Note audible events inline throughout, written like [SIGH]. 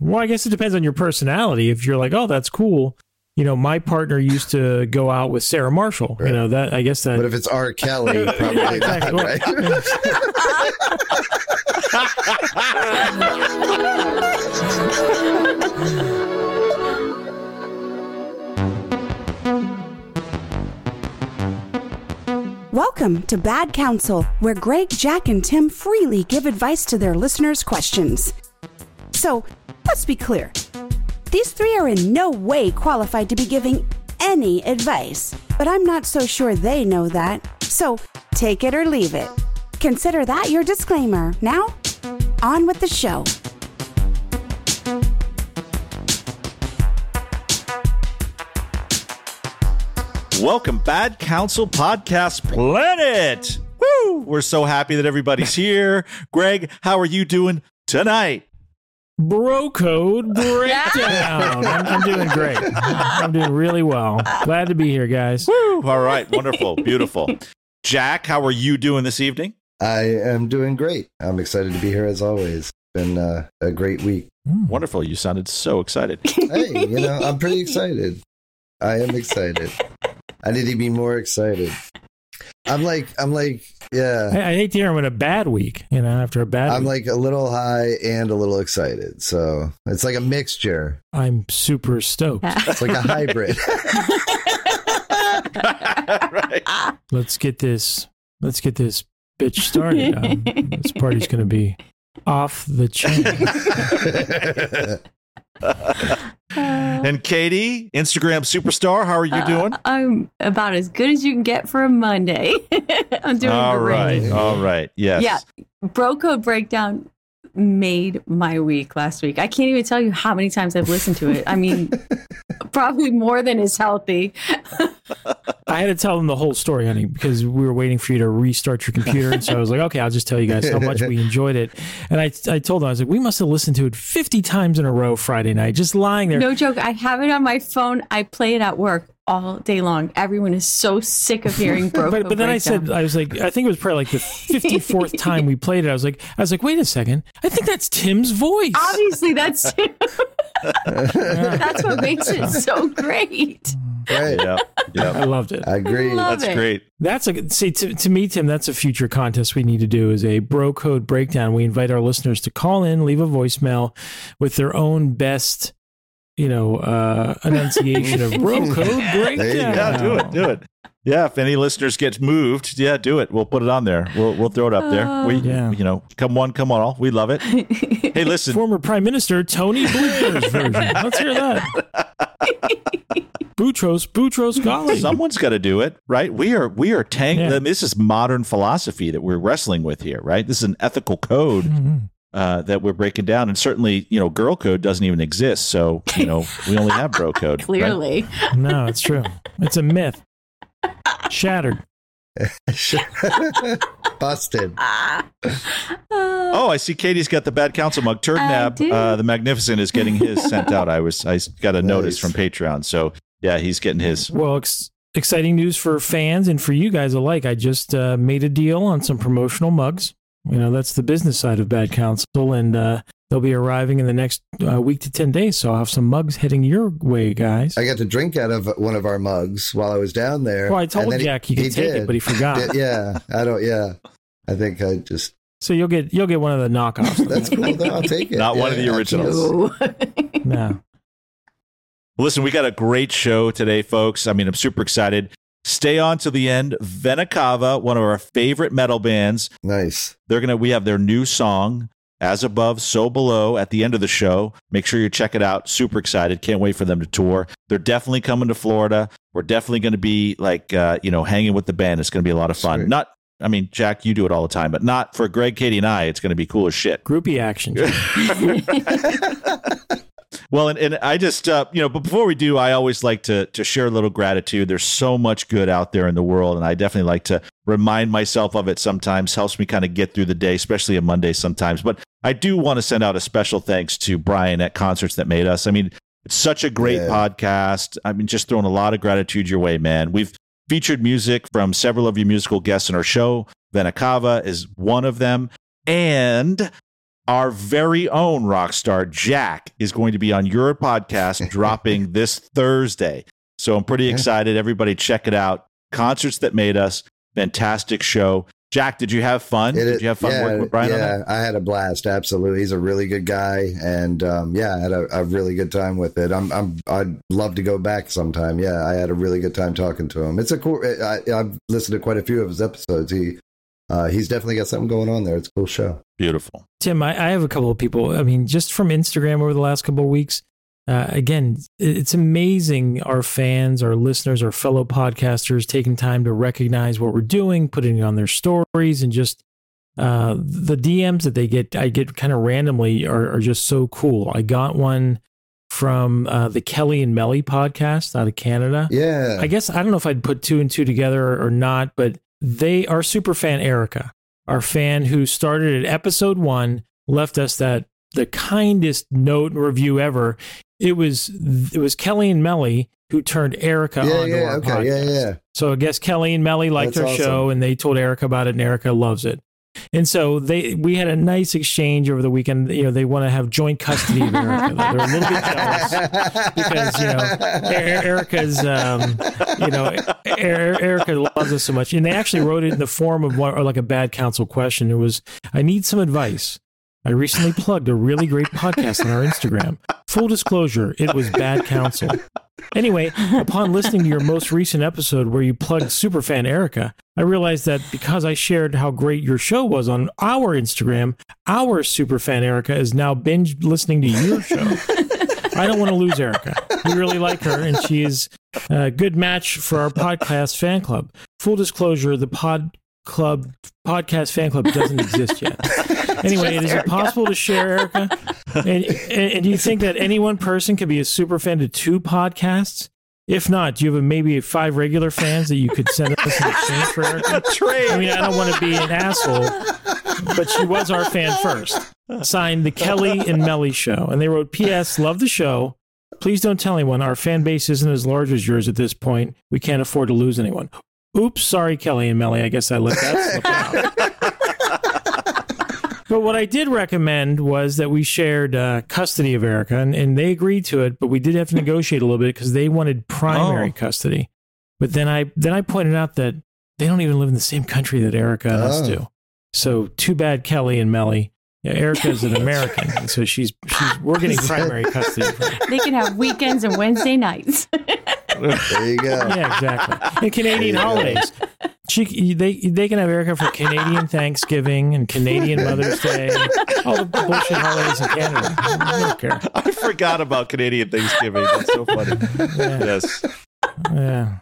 Well, I guess it depends on your personality. If you're like, oh, that's cool. You know, my partner used to go out with Sarah Marshall. You know that. I guess that. But if it's R. Kelly, [LAUGHS] probably Yeah, not, exactly. right? [LAUGHS] Welcome to Bad Counsel, where Greg, Jack, and Tim freely give advice to their listeners' questions. So, let's be clear. These three are in no way qualified to be giving any advice, but I'm not so sure they know that. So, take it or leave it. Consider that your disclaimer. Now, on with the show. Welcome, Bad Counsel Podcast Planet. Woo! We're so happy that everybody's here. Greg, how are you doing tonight? Bro code breakdown. I'm, I'm doing great. I'm doing really well. Glad to be here, guys. Woo! All right, wonderful, beautiful. Jack, how are you doing this evening? I am doing great. I'm excited to be here as always. Been uh, a great week. Wonderful. You sounded so excited. Hey, you know, I'm pretty excited. I am excited. I need to be more excited. I'm like, I'm like, yeah. I, I hate to hear I'm in a bad week. You know, after a bad I'm week, like a little high and a little excited. So it's like a mixture. I'm super stoked. It's like a hybrid. [LAUGHS] [LAUGHS] right. Let's get this. Let's get this bitch started. Um, this party's going to be off the chain. [LAUGHS] [LAUGHS] And Katie, Instagram superstar, how are you doing? Uh, I'm about as good as you can get for a Monday. [LAUGHS] I'm doing All great. right. All right. Yes. Yeah. Bro Code Breakdown made my week last week. I can't even tell you how many times I've listened to it. I mean, [LAUGHS] probably more than is healthy. [LAUGHS] I had to tell them the whole story, honey, because we were waiting for you to restart your computer. And so I was like, okay, I'll just tell you guys how much we [LAUGHS] enjoyed it. And I, I told them, I was like, we must have listened to it 50 times in a row Friday night, just lying there. No joke. I have it on my phone. I play it at work all day long. Everyone is so sick of hearing [LAUGHS] Bro but, but then I said, I was like, I think it was probably like the 54th [LAUGHS] time we played it. I was like, I was like, wait a second. I think that's Tim's voice. Obviously, that's [LAUGHS] Tim. that's what makes it so great. right. Yeah. Yeah. I loved it. I agree. Love That's it. great. That's a see to, to me, Tim. That's a future contest we need to do is a bro code breakdown. We invite our listeners to call in, leave a voicemail with their own best, you know, uh, enunciation of [LAUGHS] bro code breakdown. Yeah, do it. Do it. Yeah, if any listeners get moved, yeah, do it. We'll put it on there. We'll we'll throw it up there. We, Yeah. you know, come one, come on, all. We love it. Hey, [LAUGHS] listen, Former Prime Minister Tony Blair's [LAUGHS] version. Let's hear that. Boutros, Boutros Ghali. someone's got to do it, right? We are we are tang- Yeah. This is modern philosophy that we're wrestling with here, right? This is an ethical code Mhm. Uh, that we're breaking down, and certainly, you know, girl code doesn't even exist. So, you know, we only have bro [LAUGHS] code. right? Clearly. No, it's true. It's a myth. Shattered. [LAUGHS] Busted. Oh, I see. Katie's got the bad counsel mug. I Turdnab, uh, the magnificent, is getting his sent out. I was I got a notice from Patreon, so yeah, he's getting his. Well, ex- exciting news for fans and for you guys alike. I just uh, made a deal on some promotional mugs. You know, that's the business side of Bad Counsel, and uh, they'll be arriving in the next uh, week to 10 days. So I'll have some mugs heading your way, guys. I got to drink out of one of our mugs while I was down there. well, I told then Jack he could take did. it, but he forgot. Yeah, I don't. Yeah, I think I just. So you'll get you'll get one of the knockoffs. [LAUGHS] That's cool. Though. I'll take it. Not one of the originals. no. Listen, we got a great show today, folks. I mean, I'm super excited. Stay on to the end. Venakava, one of our favorite metal bands, Nice. they're gonna. We have their new song, "As Above, So Below," at the end of the show. Make sure you check it out. Super excited. Can't wait for them to tour. They're definitely coming to Florida. We're definitely going to be like, uh, you know, hanging with the band. It's going to be a lot of fun. Sweet. Not. I mean, Jack, you do it all the time, but not for Greg, Katie, and I. It's going to be cool as shit. Groupie action. [LAUGHS] [LAUGHS] Well, and, and I just, uh, you know, but before we do, I always like to to share a little gratitude. There's so much good out there in the world, and I definitely like to remind myself of it sometimes. Helps me kind of get through the day, especially a Monday sometimes. But I do want to send out a special thanks to Brian at Concerts That Made Us. I mean, it's such a great Yeah. podcast. I mean, just throwing a lot of gratitude your way, man. We've featured music from several of your musical guests in our show. Venakava is one of them. And our very own rock star Jack is going to be on your podcast [LAUGHS] dropping this Thursday. So I'm pretty excited. Everybody check it out. Concerts that made us. Fantastic show. Jack, did you have fun? It did you have fun yeah, working with Brian on yeah? I had a blast. Absolutely, he's a really good guy, and um, yeah, I had a, a really good time with it. I'm, I'm, I'd love to go back sometime. Yeah, I had a really good time talking to him. It's a cool. I, I've listened to quite a few of his episodes. He, uh, he's definitely got something going on there. It's a cool show. Beautiful. Tim, I, I have a couple of people. I mean, just from Instagram over the last couple of weeks. Uh, again, it's amazing our fans, our listeners, our fellow podcasters taking time to recognize what we're doing, putting it on their stories, and just uh, the DMs that they get. I get kind of randomly are, are just so cool. I got one from uh, the Kelly and Melly podcast out of Canada. Yeah, I guess I don't know if I'd put two and two together or not, but they are super fan Erica, our fan who started at episode one, left us that the kindest note and review ever. It was it was Kelly and Melly who turned Erica yeah, onto yeah. our Okay, podcast. yeah, yeah. So I guess Kelly and Melly liked That's our awesome. show and they told Erica about it and Erica loves it. And so they we had a nice exchange over the weekend. You know, they want to have joint custody of Erica. They're a little bit jealous because you know Er- Erica's um, you know Er- Erica loves us so much, and they actually wrote it in the form of one or like a bad counsel question. It was, "I need some advice. I recently plugged a really great podcast on our Instagram. Full disclosure, it was bad counsel. Anyway, upon listening to your most recent episode where you plugged superfan Erica, I realized that because I shared how great your show was on our Instagram, our superfan Erica is now binge listening to your show. I don't want to lose Erica. We really like her, and she is a good match for our podcast fan club. Full disclosure: the pod club podcast fan club doesn't exist yet. [LAUGHS] Anyway, is it possible to share Erica? And, and, do you think that any one person could be a super fan to two podcasts? If not, do you have a, maybe five regular fans that you could send us in exchange for Erica? I mean, I don't want to be an asshole, but she was our fan first. Signed the Kelly and Melly Show. And they wrote, P.S. Love the show. Please don't tell anyone. Our fan base isn't as large as yours at this point. We can't afford to lose anyone. Oops, sorry, Kelly and Melly. I guess I let that slip out. [LAUGHS] But what I did recommend was that we shared uh, custody of Erica, and, and they agreed to it. But we did have to negotiate a little bit because they wanted primary Oh. custody. But then I then I pointed out that they don't even live in the same country that Erica and us Oh. do. So too bad, Kelly and Melly. Yeah, Erica's an [LAUGHS] American, so she's she's we're getting [LAUGHS] primary custody. Of her. They can have weekends and Wednesday nights. There you go. [LAUGHS] Yeah, exactly. And Canadian There you go. holidays. She, they, they can have Erica for Canadian [LAUGHS] Thanksgiving and Canadian Mother's Day, all the bullshit holidays in Canada. I don't care. I forgot about Canadian Thanksgiving. That's so funny. Yeah. Yes. Yeah.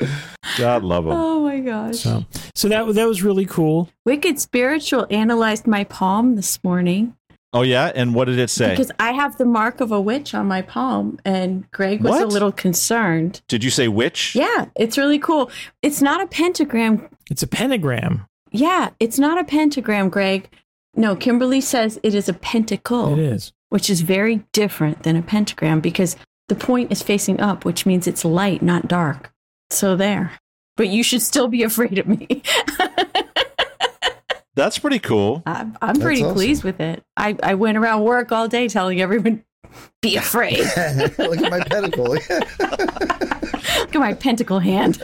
God love them. oh my gosh. So, so that that was really cool. Wicked Spiritual analyzed my palm this morning Oh, yeah? And what did it say? because I have the mark of a witch on my palm, and Greg was a little concerned. Did you say which? Yeah, it's really cool. It's not a pentagram. It's a pentagram. Yeah, it's not a pentagram, Greg. No, Kimberly says it is a pentacle. It is. which is very different than a pentagram because the point is facing up, which means it's light, not dark. So there. But you should still be afraid of me. [LAUGHS] That's pretty cool. I'm, I'm pretty awesome. pleased with it. I, I went around work all day telling everyone, [LAUGHS] be afraid. [LAUGHS] Look at my pentacle. [LAUGHS] Look at my pentacle hand.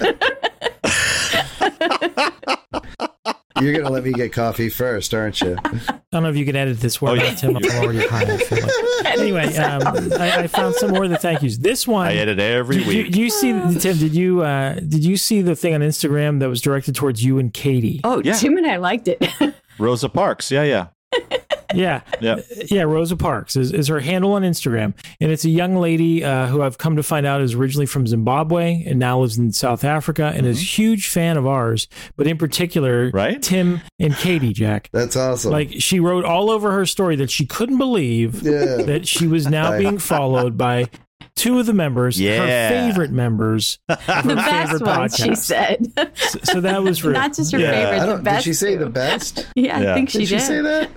You're gonna let me get coffee first, aren't you? I don't know if you can edit this word Oh, yeah. Tim. I'm already high. I feel like. Anyway, um, I, I found some more of the thank yous. This one, I edit every Did you, week. did you see Tim? Did you uh, did you see the thing on Instagram that was directed towards you and Katie? Oh, Yeah. Tim and I liked it. [LAUGHS] Rosa Parks. Yeah, yeah. [LAUGHS] Yeah, Yeah. yeah. Rosa Parks is, is her handle on Instagram, and it's a young lady uh, who I've come to find out is originally from Zimbabwe and now lives in South Africa and is a huge fan of ours, but in particular, Right? Tim and Katie. Jack, That's awesome. like she wrote all over her story that she couldn't believe yeah. that she was now [LAUGHS] being followed by two of the members, Yeah. her favorite members, [LAUGHS] of her the best favorite one, she said. So, so that was [LAUGHS] rude. Not just her Yeah. favorite, I the don't, did she say too. the best? [LAUGHS] Yeah, I think she Did she did. say that?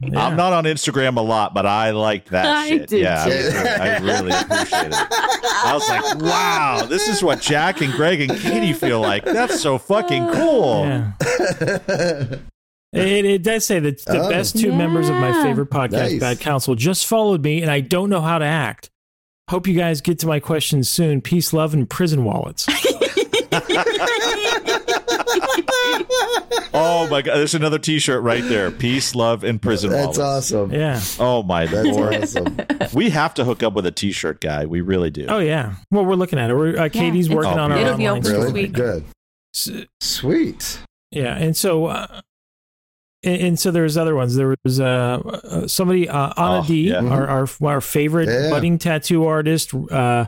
Yeah. I'm not on Instagram a lot, but I liked that I shit. did yeah, I, was really, I really appreciate it. I was like, wow, this is what Jack and Greg and Katie feel like. That's so fucking cool. Yeah. It, it does say that the Oh. best two members of my favorite podcast, Nice. Bad Counsel, just followed me, and I don't know how to act. Hope you guys get to my questions soon. Peace, love, and prison wallets. [LAUGHS] Oh my god, there's another T-shirt right there. Peace, love, and prison. Wallets. That's wallets. awesome. Yeah. Oh my That's lord, awesome. we have to hook up with a T-shirt guy. We really do. Oh yeah. Well, we're looking at it. We're uh, Katie's it's- working on our it'll be online open store this Really good. S- Sweet. Yeah, and so uh, and, and so there's other ones. There was uh, uh somebody uh, Anna Oh, D, yeah. our, our our favorite Yeah. budding tattoo artist, uh,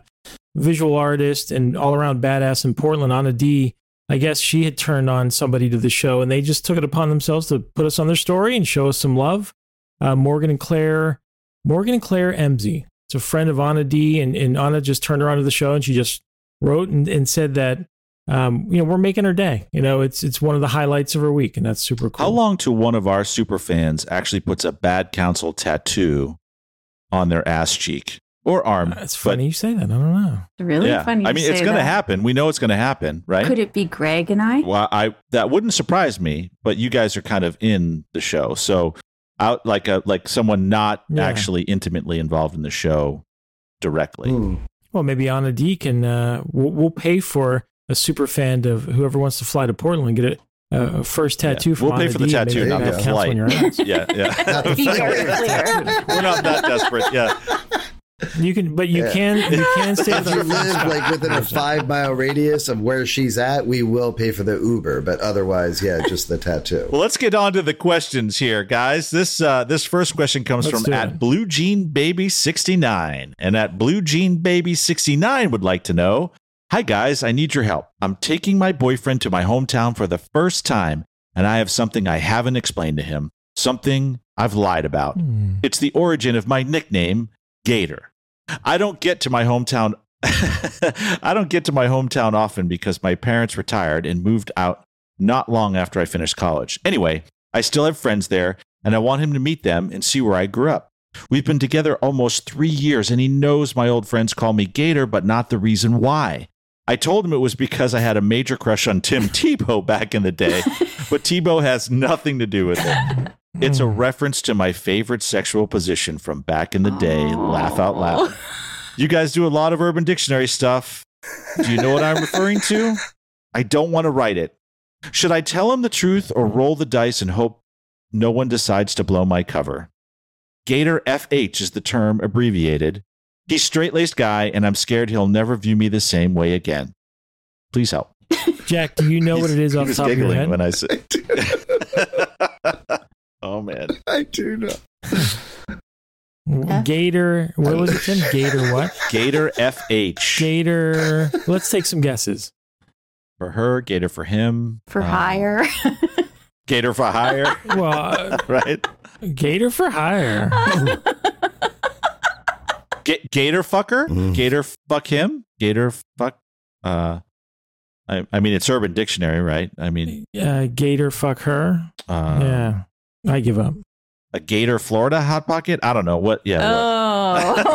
visual artist, and all around badass in Portland. Anna D. I guess she had turned on somebody to the show, and they just took it upon themselves to put us on their story and show us some love. Uh, Morgan and Claire, Morgan and Claire Emsey. It's a friend of Anna D, and, and Anna just turned her on to the show, and she just wrote and, and said that um, you know, we're making her day. You know, it's it's one of the highlights of her week, and that's super cool. How long till one of our super fans actually puts a bad counsel tattoo on their ass cheek or arm? Uh, It's But- funny you say that. I don't know. really yeah, funny. I you mean, it's going to happen. We know it's going to happen, right? Could it be Greg and I? Well, I that wouldn't surprise me, but you guys are kind of in the show, so out like a like someone not Yeah. actually intimately involved in the show directly. Hmm. Well, maybe Anna D can. Uh, we'll, we'll pay for a super fan of whoever wants to fly to Portland and get a, a first tattoo Yeah. from We'll pay for the D tattoo, [LAUGHS] [LAUGHS] not the flight. on your ass. Yeah, yeah. Not the Be very flight. clear. We're not that desperate. Yeah. You can, but you Yeah. can, you can stay If you live like within a five mile radius of where she's at, we will pay for the Uber. But otherwise, yeah, just the tattoo. Well, let's get on to the questions here, guys. This uh, this first question comes Let's from at. Blue Jean Baby 69. And at Blue Jean Baby 69 would like to know Hi, guys. I need your help. I'm taking my boyfriend to my hometown for the first time, and I have something I haven't explained to him, something I've lied about. Hmm. It's the origin of my nickname, Gator. I don't get to my hometown. [LAUGHS] I don't get to my hometown often because my parents retired and moved out not long after I finished college. Anyway, I still have friends there, and I want him to meet them and see where I grew up. We've been together almost three years, and he knows my old friends call me Gator, but not the reason why. I told him it was because I had a major crush on Tim [LAUGHS] Tebow back in the day, but Tebow has nothing to do with it. It's a hmm. reference to my favorite sexual position from back in the day. Laugh out loud. Oh. You guys do a lot of Urban Dictionary stuff. Do you know what I'm referring to? I don't want to write it. Should I tell him the truth or roll the dice and hope no one decides to blow my cover? Gator FH is the term abbreviated. He's straight laced guy, and I'm scared he'll never view me the same way again. Please help. Jack, do you know what it is He off the was top of your head? when I said. [LAUGHS] oh man. I do know. Gator. What was it? Tim? Gator what? Gator FH. Gator. Let's take some guesses. for her, Gator for him. For um, hire. Gator for hire, Well, uh, [LAUGHS] right? Gator for hire. [LAUGHS] Ga- Gator fucker? Mm. Gator fuck him? Gator fuck uh I, I mean it's urban dictionary, right? I mean Uh, Gator fuck her. uh yeah, I give up. a Gator Florida hot pocket? I don't know what yeah. what-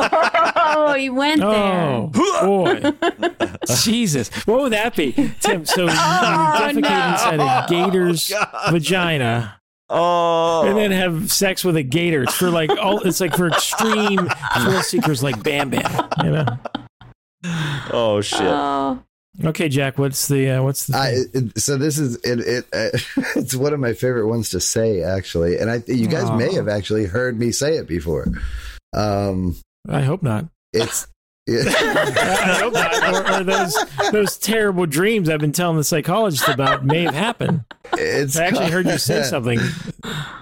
oh, [LAUGHS] you went Oh there. boy, [LAUGHS] Jesus! What would that be, Tim? So you defecate no. inside a [LAUGHS] gator's God. vagina, Oh. and then have sex with a gator. It's for like all. It's like for extreme thrill seekers, like Bam Bam. You know. oh shit. Oh, Okay, Jack. What's the uh, what's the? I, it, so this is it, it uh, [LAUGHS] it's one of my favorite ones to say actually and i you guys may have actually heard me say it before um I hope not. it's I hope not. Or, or those those terrible dreams I've been telling the psychologist about may have happened. it's I actually called- heard you say [LAUGHS] something.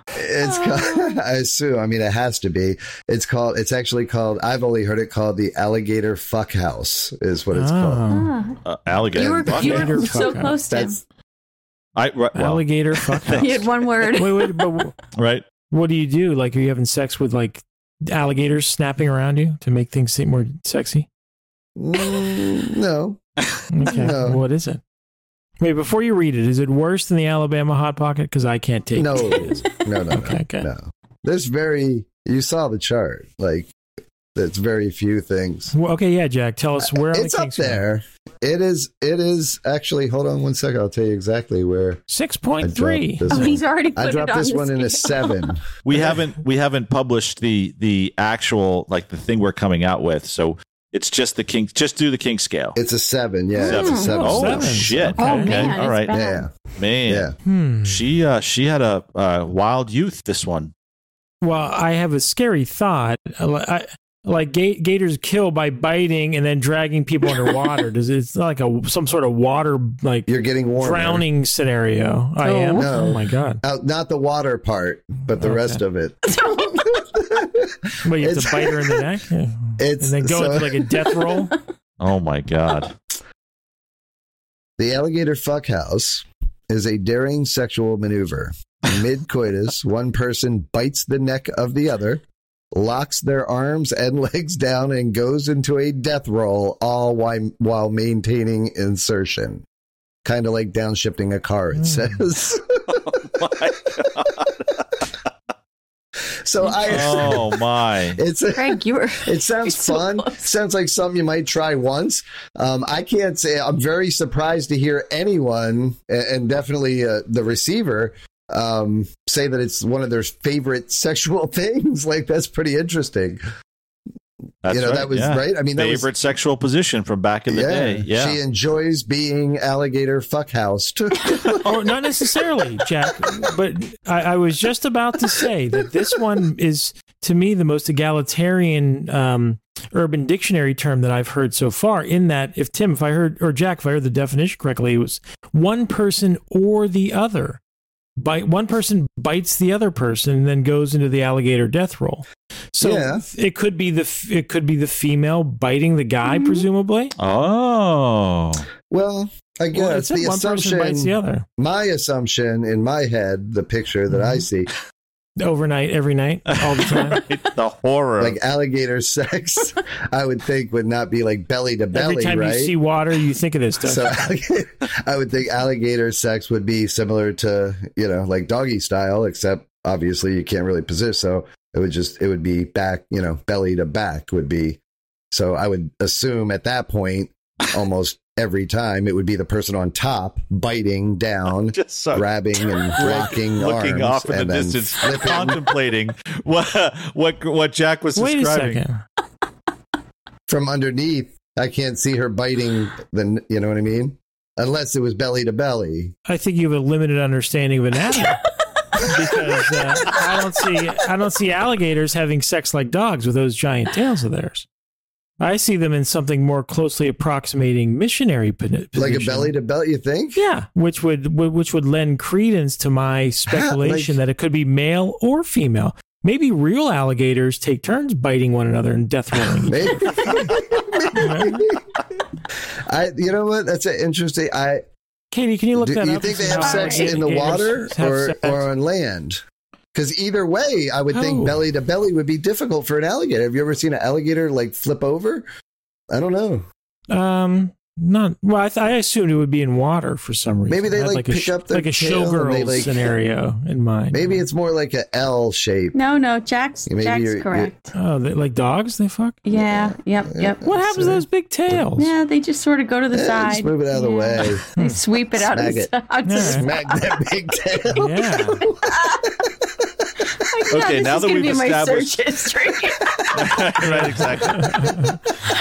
it's called, [LAUGHS] i assume i mean it has to be it's called it's actually called i've only heard it called the alligator fuck house is what it's called Oh. Ah. Uh, alligator. you were, fuck. you Alligator were so fuck close to him. that's I right, well, Alligator [LAUGHS] fuck house. You had one word. Wait, wait, but right? what do you do? Like, are you having sex with like alligators snapping around you to make things seem more sexy? Mm, no Okay, No. what is it? Wait, before you read it, is it worse than the Alabama hot pocket? Because I can't take no it. no no Okay, no okay. no there's very you saw the chart like That's very few things. Well, okay, yeah, Jack. Tell us where it's the up there. It is. It is actually. Hold on one second. I'll tell you exactly where. Six I point three. dropped this Oh, one. he's already put I dropped it on this the one in a seven. [LAUGHS] We haven't we haven't published the the actual like the thing we're coming out with, so it's just the king. Just do the king scale. It's a seven. Yeah, it's a Seven. seven. Oh Seven. shit! Oh, okay, man, all it's right, bad. Yeah, man. yeah. Hmm. She uh she had a uh, wild youth. This one. Well, I have a scary thought. I, like ga- gators kill by biting and then dragging people underwater. [LAUGHS] Does it, it's not like a some sort of water like You're getting warmer. drowning scenario? I Oh. am. No. Oh my god! Uh, not the water part, but the Okay. rest of it. [LAUGHS] Well, [LAUGHS] you have It's- to bite her in the neck, Yeah. It's and then go so- into like a death roll. Oh my god. The alligator fuck house is a daring sexual maneuver. Mid coitus, one person bites the neck of the other, locks their arms and [LAUGHS] legs down, and goes into a death roll, all while, while maintaining insertion. Kind of like downshifting a car, it Hmm. says. [LAUGHS] Oh my god. so I. [LAUGHS] Oh my. It's a, Greg, you were. It sounds so fun. close. Sounds like something you might try once. Um, I can't say. I'm very surprised to hear anyone, and definitely uh, the receiver, um, say that it's one of their favorite [LAUGHS] sexual things. [LAUGHS] Like that's pretty interesting. That's you know, right, that was yeah. right. I mean, that Favorite was. sexual position from back in the day. Yeah. she enjoys being alligator fuckhoused. [LAUGHS] oh, not necessarily, Jack. But I, I was just about to say that this one is, to me, the most egalitarian um, urban dictionary term that I've heard so far. In that, if Tim, if I heard, or Jack, if I heard the definition correctly, it was one person or the other. Bite one person bites the other person and then goes into the alligator death roll. So Yeah. it could be the it could be the female biting the guy, Mhm. presumably. Oh. well, I guess said the one person bites the assumption. other My assumption in my head, the picture that I Mhm. see, overnight, every night, all the time. [LAUGHS] the horror. like alligator sex, [LAUGHS] I would think would not be like belly to belly, Every time right? you see water, you think of this stuff. So [LAUGHS] I would think alligator sex would be similar to you know like doggy style, except obviously you can't really position. So it would just it would be back, you know, belly to back would be. So I would assume at that point, almost every time it would be the person on top biting down, [LAUGHS] just so grabbing and [LAUGHS] locking looking arms, off in the and distance, flipping. contemplating [LAUGHS] what what what Jack was Wait a describing. second. from underneath. I can't see her biting the. You know what I mean? Unless it was belly to belly. I think you have a limited understanding of anatomy because uh, I don't see I don't see alligators having sex like dogs with those giant tails of theirs. I see them in something more closely approximating missionary po- position. Like a belly to belly, you think? Yeah, which would which would lend credence to my speculation that it could be male or female. Maybe real alligators take turns biting one another and death [LAUGHS] rolling. Maybe. Maybe. [LAUGHS] I, you know what? That's an interesting. I Katie, can you look do that you up? You think they have sex in the alligators water or or on land? Because either way, I would think Oh. belly to belly would be difficult for an alligator. Have you ever seen an alligator like flip over? I don't know. Um, not well. I, th- I assumed it would be in water for some reason. Maybe they, I had like, a pick up their like a tail showgirl they, like- scenario in mind. Maybe it's more like a L shape. No, no, Jack's Maybe Jack's you're- correct. oh, they, like dogs. They fuck. Yeah, yep, yep. What happens to those big tails? Yeah, they just sort of go to the Yeah, side. just move it out of the Yeah. way. They sweep it out of Smack the it. side. Yeah. Smack that big [LAUGHS] tail. Yeah. [LAUGHS] [LAUGHS] Like, Okay, this now is that we've be established- search history. [LAUGHS] [LAUGHS] right, exactly.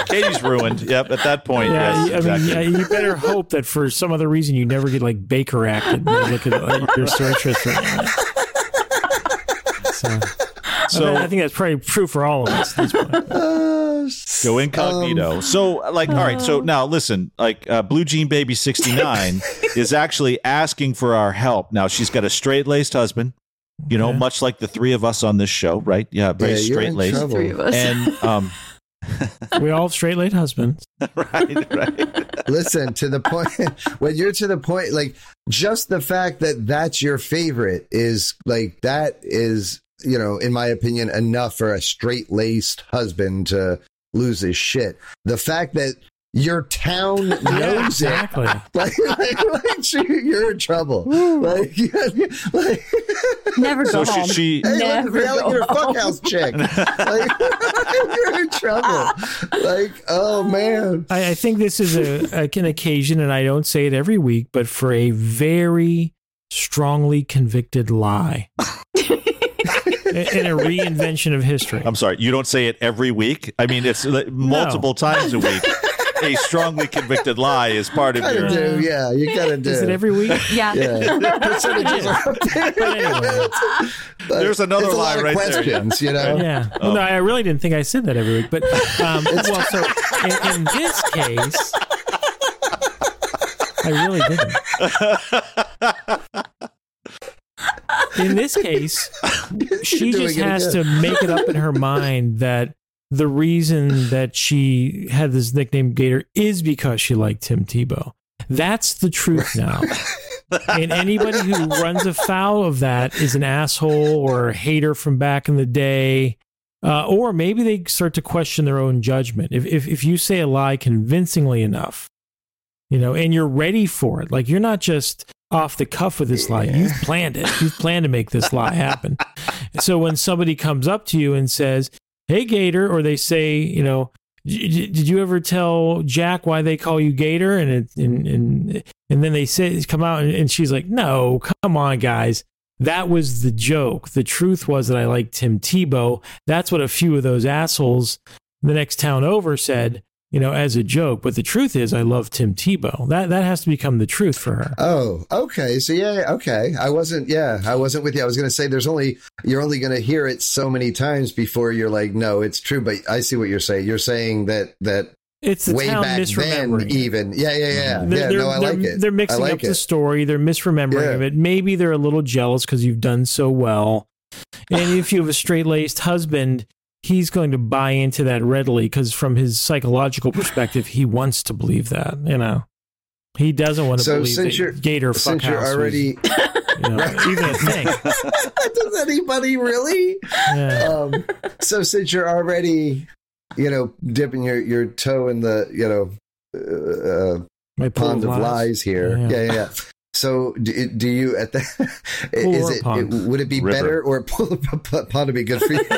Katie's ruined. Yep, at that point. Yeah, yes, I mean, exactly. yeah, you better hope that for some other reason you never get like Baker acted. when you look at like, your search history. So, So I think that's probably true for all of us. At this point. Uh, go incognito. um, so, like, all right. So now, listen. Like, uh, Blue Jean Baby sixty nine is actually asking for our help. Now, she's got a straight laced husband. You know, Okay. much like the three of us on this show, right? Yeah, very yeah, straight laced. Three of us. And [LAUGHS] um, we all straight laced husbands. [LAUGHS] right, right. Listen, to the point [LAUGHS] when you're to the point, like just the fact that that's your favorite is like that is, you know, in my opinion, enough for a straight laced husband to lose his shit. The fact that your town [LAUGHS] knows it. exactly. [LAUGHS] Like, like, like you're in trouble. Like, [LAUGHS] like Never go So she, home. she hey, Never look, go you're a home. fuckhouse chick. Like, you're in trouble. Like, oh man. I, I think this is a, a, an occasion, and I don't say it every week, but for a very strongly convicted lie in in a reinvention of history. I'm sorry, you don't say it every week. I mean, it's like multiple times a week. A strongly convicted lie is part of Gotta your. do, yeah, you gotta do. Is it every week? Yeah. Yeah, [LAUGHS] percentages are up. But anyway, There's another it's a lie lot of right there, questions, you know. yeah. Well, no, I really didn't think I said that every week. But um, well, so in, in this case, I really didn't. In this case, [LAUGHS] she just has again. to make it up in her mind that the reason [SIGHS] that she had this nickname Gator is because she liked Tim Tebow. That's the truth now. [LAUGHS] and anybody who runs afoul of that is an asshole or a hater from back in the day. Uh, or maybe they start to question their own judgment. If, if if you say a lie convincingly enough, you know, and you're ready for it, like you're not just off the cuff with this lie. You've planned it. You've planned to make this lie happen. [LAUGHS] so when somebody comes up to you and says, "Hey, Gator," or they say, you know, "D- d- did you ever tell Jack why they call you Gator? And it, and and and then they say come out and, and she's like, "No, come on, guys." That was the joke. The truth was that I liked Tim Tebow. That's what a few of those assholes the next town over said, you know, as a joke. But the truth is, I love Tim Tebow. That that has to become the truth for her. Oh, okay. So yeah, okay. I wasn't. Yeah, I wasn't with you. I was going to say there's only you're only going to hear it so many times before you're like, no, it's true. But I see what you're saying. You're saying that that It's way back then, it. even. Yeah, yeah, yeah. They're, yeah. they're, No, I like it. They're mixing like up the story. They're misremembering Yeah. of it. Maybe they're a little jealous because you've done so well. And if you have a straight laced husband, he's going to buy into that readily because from his psychological perspective, he wants to believe that. You know, he doesn't want to So believe since that you're- Gator Since you're was, already, [LAUGHS] you know, even a thing. does anybody really? Yeah. Um, so since you're already, you know, dipping your your toe in the, you know. Uh, My pond of lies here. Yeah. Yeah, yeah. Yeah. So, do, do you at the [LAUGHS] is it, it- would it be River. better or pool pond would be good for you? [LAUGHS]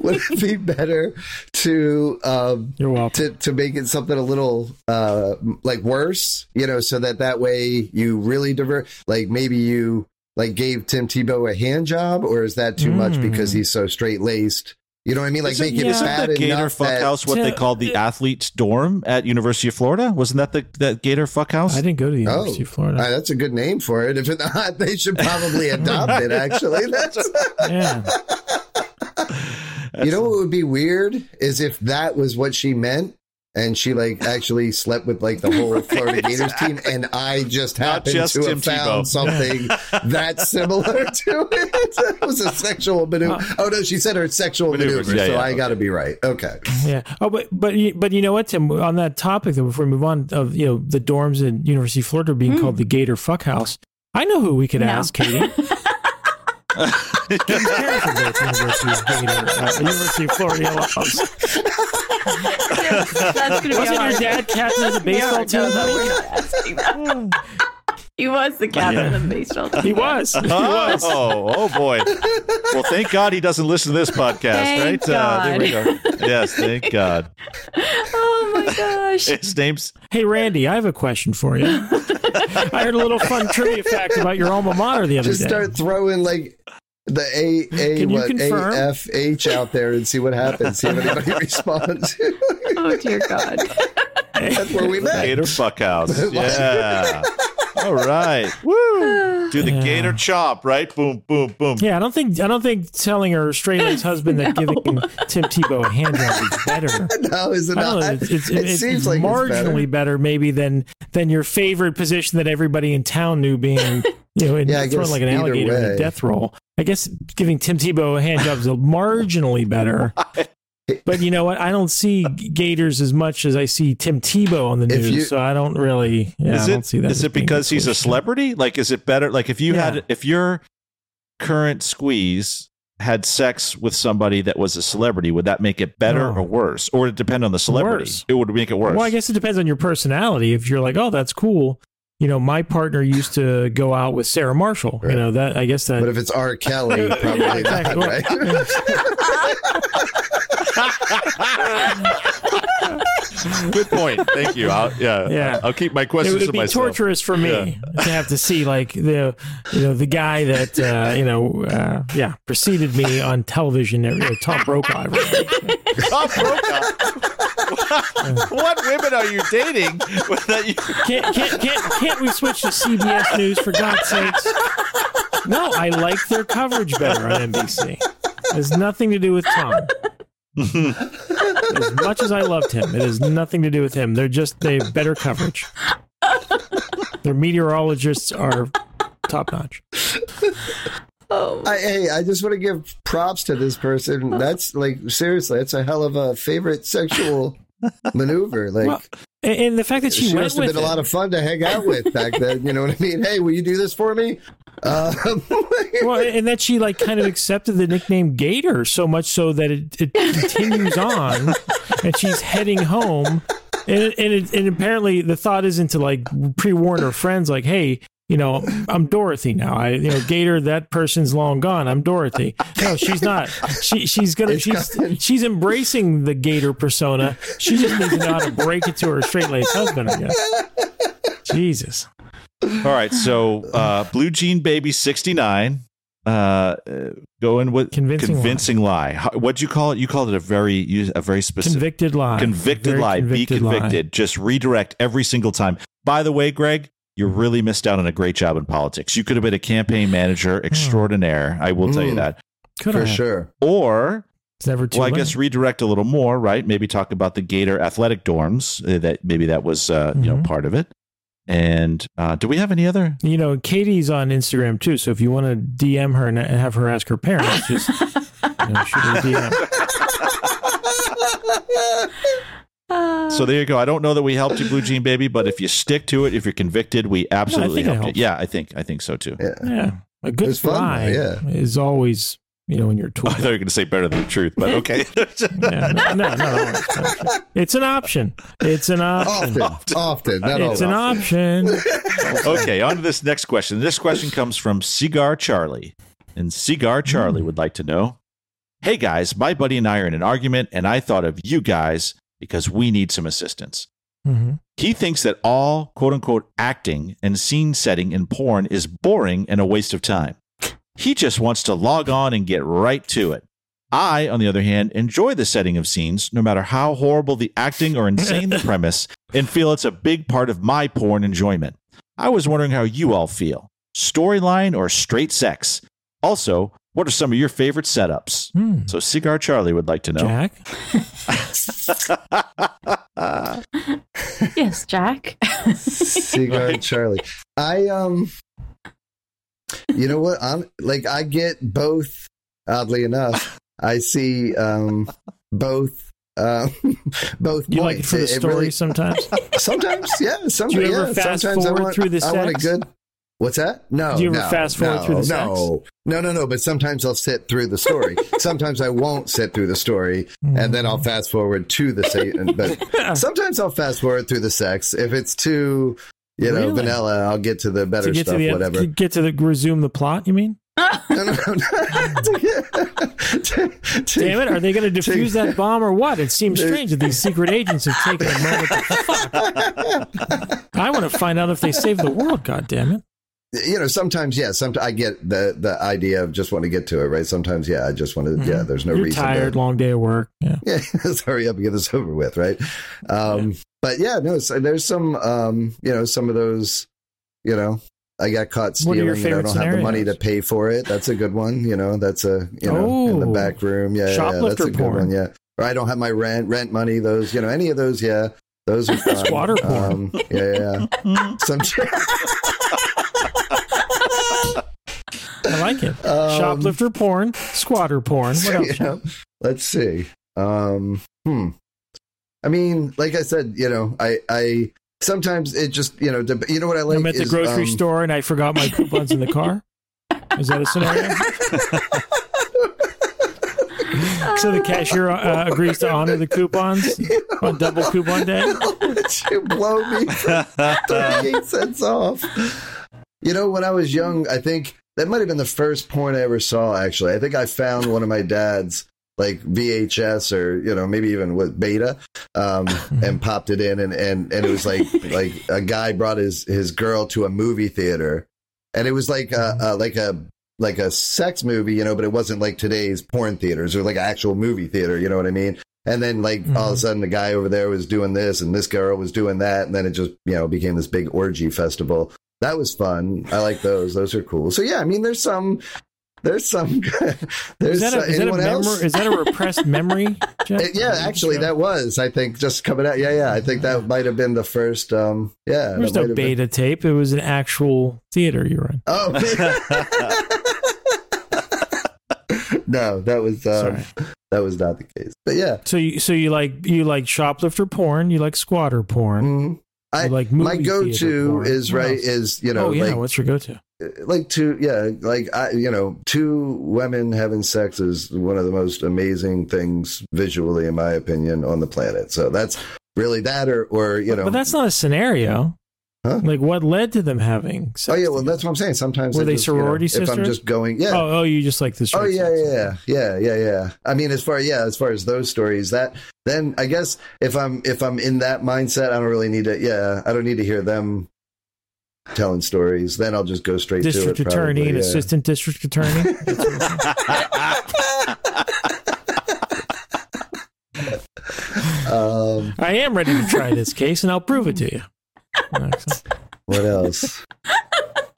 would it be better to um You're welcome. to to make it something a little uh like worse, you know, so that that way you really divert like maybe you like gave Tim Tebow a hand job or is that too much Mm. because he's so straight-laced? You know what I mean? Like Isn't, make it yeah. isn't bad the Gator enough that Fuckhouse what they To- called the athlete's dorm at University of Florida? Wasn't that the that Gator Fuckhouse? I didn't go to the Oh, University of Florida. Uh, that's a good name for it. If it not, [LAUGHS] they should probably adopt it. Actually, [LAUGHS] that's yeah. [LAUGHS] you know what would be weird is if that was what she meant, and she like actually slept with like the whole [LAUGHS] Florida Gators team, and I just happened just to Tim have found something [LAUGHS] that's similar [LAUGHS] to it. It was a sexual maneuver. Oh no, she said her sexual Maneuvers, maneuver, yeah, so yeah, I okay. got to be right. Okay. Yeah. Oh, but but you- but you know what, Tim? On that topic, though, before we move on, of you know the dorms at University of Florida being hmm. called the Gator Fuckhouse. I know who we could No. ask, Katie. Katie's parents are both University of Gator, uh, University of Florida [LAUGHS] Yellows. That's gonna be Wasn't your dad captain of the baseball No, team? no, buddy? we're not asking that. He was the captain of the baseball team. He was. He was. Oh, oh boy. Well, thank God he doesn't listen to this podcast, Thank right? Uh, there we go. Yes, thank God. Oh my gosh. His name's Hey, Randy, I have a question for you. [LAUGHS] I heard a little fun trivia fact about your alma mater the other Just day. start throwing like the A A what A confirm? F H out there and see what happens. See if anybody [LAUGHS] responds. Oh dear God. That's where we met. Gator Fuckhouse. [LAUGHS] Yeah. [LAUGHS] All right. Woo. Do the Yeah. Gator chop, right? Boom, boom, boom. Yeah, I don't think I don't think telling her straight laced husband that giving Tim Tebow a hand job is better. No, is it don't know. It's, it's, it it's seems like marginally it's better. maybe than than your favorite position that everybody in town knew being you know in, Yeah, thrown like an either alligator in way. a death roll. I guess giving Tim Tebow a hand job is marginally better. [LAUGHS] But you know what? I don't see Gators as much as I see Tim Tebow on the news, you- so I don't really. Yeah, is I don't it see that. is it because he's a celebrity? Like, is it better? Like, if you Yeah. had, if your current squeeze had sex with somebody that was a celebrity, would that make it better No. or worse? Or would it depend on the celebrity? Worse. It would make it worse. Well, I guess it depends on your personality. If you're like, oh, that's cool. You know, my partner used to go out with Sarah Marshall. You know that. I guess that. But if it's R. Kelly, [LAUGHS] probably Yeah, exactly. not, right? [LAUGHS] [LAUGHS] [LAUGHS] Good point. Thank you. I'll, yeah, Yeah. I'll keep my questions. it would to be myself. torturous for me to have to see like the you know the guy that uh, you know uh, yeah preceded me on television. You know, Tom Brokaw. Tom Brokaw. what women are you dating that you [LAUGHS] Can't, can't, can't, can't we switch to CBS News for God's sakes? No, I like their coverage better on NBC. It has nothing to do with Tom. As much as I loved him, it has nothing to do with him. They're just they have better coverage. Their meteorologists are top notch. Oh, I, hey, I just want to give props to this person. That's like seriously, that's a hell of a favorite sexual maneuver. Like Well, And, and the fact that she, she, went must have with been a lot of fun to hang out with back then. You know what I mean? Hey, will you do this for me? Um, [LAUGHS] well, and that she like kind of accepted the nickname Gator so much so that it, it continues on, and she's heading home, and and, it, and apparently the thought isn't to like pre-warn her friends like, hey. You know, I'm Dorothy now. I, you know, Gator. That person's long gone. I'm Dorothy. No, she's not. She, she's gonna. It's She's, coming. she's embracing the Gator persona. She just needs to know how to break it to her straight laced husband. I guess. Jesus. All right, so uh, Blue Jean Baby sixty nine, uh, uh, going with Convincing convincing lie. How- What'd you call it? You called it a very you- a very specific Convicted lie. convicted Very lie. Be convicted lie. Just redirect every single time. By the way, Greg, you really missed out on a great job in politics. You could have been a campaign manager extraordinaire. I will tell you Mm. that. Could for have. sure. Or It's never too well, I guess redirect a little more, right? Maybe talk about the Gator athletic dorms. uh, That maybe that was uh, you know Mhm. part of it. And uh, do we have any other? You know, Katie's on Instagram too. So if you want to DM her and have her ask her parents, [LAUGHS] just you know, shoot her a DM. Uh, So there you go. I don't know that we helped you, Blue Jean Baby, but if you stick to it, if you're convicted, we absolutely think it helped you. Yeah, I think I think so too. Yeah. Yeah, a good It's fun, lie yeah. is always you know in your tool. [LAUGHS] I thought you were going to say better than the truth, but okay. [LAUGHS] yeah, no, no, no, no. It's an option. It's an option. Often, often, not It's an always. option. okay, on to this next question. This question comes from Cigar Charlie. And Cigar Charlie would like to know Hey guys, my buddy and I are in an argument, and I thought of you guys because we need some assistance. Mhm. He thinks that all quote unquote acting and scene setting in porn is boring and a waste of time. He just wants to log on and get right to it. I, on the other hand, enjoy the setting of scenes, no matter how horrible the acting or insane the [LAUGHS] premise, and feel it's a big part of my porn enjoyment. I was wondering how you all feel storyline or straight sex? Also, what are some of your favorite setups? Hmm. So, Cigar Charlie would like to know. Jack, [LAUGHS] yes, Jack. [LAUGHS] Cigar Charlie. I um you know what? I'm like I get both oddly enough. I see um both um [LAUGHS] both you like for the It- it story really- sometimes. [LAUGHS] sometimes, yeah. Sometimes, [LAUGHS] Do you ever yeah, fast sometimes I forward want, through the sex? I want a good What's that? No. Do you ever no, fast forward no, through the no, No, no, no. But sometimes I'll sit through the story. sometimes I won't sit through the story, and then I'll fast forward to the se- But sometimes I'll fast forward through the sex. If it's too, you know, Really? vanilla, I'll get to the better to get stuff. to the whatever. to get to the resume the plot. You mean? [LAUGHS] no, no, no. To- [LAUGHS] to- Damn it! Are they going to defuse that bomb or what? It seems strange that these secret agents have taken a moment. To [LAUGHS] fuck. I want to find out if they saved the world. God damn it! You know, sometimes, yeah. Sometimes I get the the idea of just want to get to it, right? Sometimes, yeah, I just want to. Yeah, there's no Mm-hmm. You're reason. tired, To, long day of work. Yeah. [LAUGHS] yeah, let's hurry up and get this over with, right? Um, But yeah, no, so there's some, um, you know, some of those, you know, I got caught What are your stealing and I don't have the money to pay for it. That's a good one. You know, that's a, you know, in the Oh. back room. Yeah, yeah, yeah, that's a good porn. one. Yeah. Or I don't have my rent, rent money. Those, you know, any of those. Yeah. Those are [LAUGHS] fun. Squatter porn. Um, yeah, yeah, yeah. [LAUGHS] Some, I like it. Um, Shoplifter porn, squatter porn. What else? [LAUGHS] you let's see. Um, hmm. I mean, like I said, you know, I, I sometimes it just, you know, dep- you know what I like. I'm at the is, grocery um, store and I forgot my coupons in the car. Is that a scenario? [LAUGHS] So the cashier uh, agrees to honor the coupons [LAUGHS] on double coupon day. to blow me 38 cents off. You know, when I was young, I think that might have been the first porn I ever saw, actually. I think I found one of my dad's like VHS or, you know, maybe even with beta, um, [LAUGHS] and popped it in and, and, and it was like, [LAUGHS] like a guy brought his, his girl to a movie theater and it was like a, a like a, like a sex movie, you know, but it wasn't like today's porn theaters or like an actual movie theater, you know what I mean? And then like all of a sudden the guy over there was doing this and this girl was doing that. And then it just, you know, became this big orgy festival. That was fun. I like those. Those are cool. So yeah, I mean, there's some, there's some, [LAUGHS] there's Is that a, uh, is that a else? memory? Is that a repressed memory? [LAUGHS] Uh, yeah, actually, that was. I think just coming out. Yeah, yeah. I think that might have been the first. Um, yeah, There was no have been- beta tape. It was an actual theater you were in. Oh, [LAUGHS] no, that was um, that was not the case. But yeah, So you so you like you like shoplifter porn. You like squatter porn. mhm. I like my go-to is What right else? is you know oh yeah, like what's your go uh, to? like two yeah like I you know two women having sex is one of the most amazing things visually in my opinion on the planet. So that's really that or or you know But that's not a scenario. Huh? Like what led to them having sex? Oh yeah, well together? that's what I'm saying. Sometimes Were they just, you know, sorority If I'm just going, yeah. Oh, oh, you just like the Oh yeah, sex. yeah, yeah, yeah, yeah. I mean, as far yeah, as far as those stories, that then I guess if I'm if I'm in that mindset, I don't really need to. Yeah, I don't need to hear them telling stories. Then I'll just go straight District to it. attorney probably, and yeah. assistant district attorney. Um, [LAUGHS] I am ready to try this case, and I'll prove it to you. What else?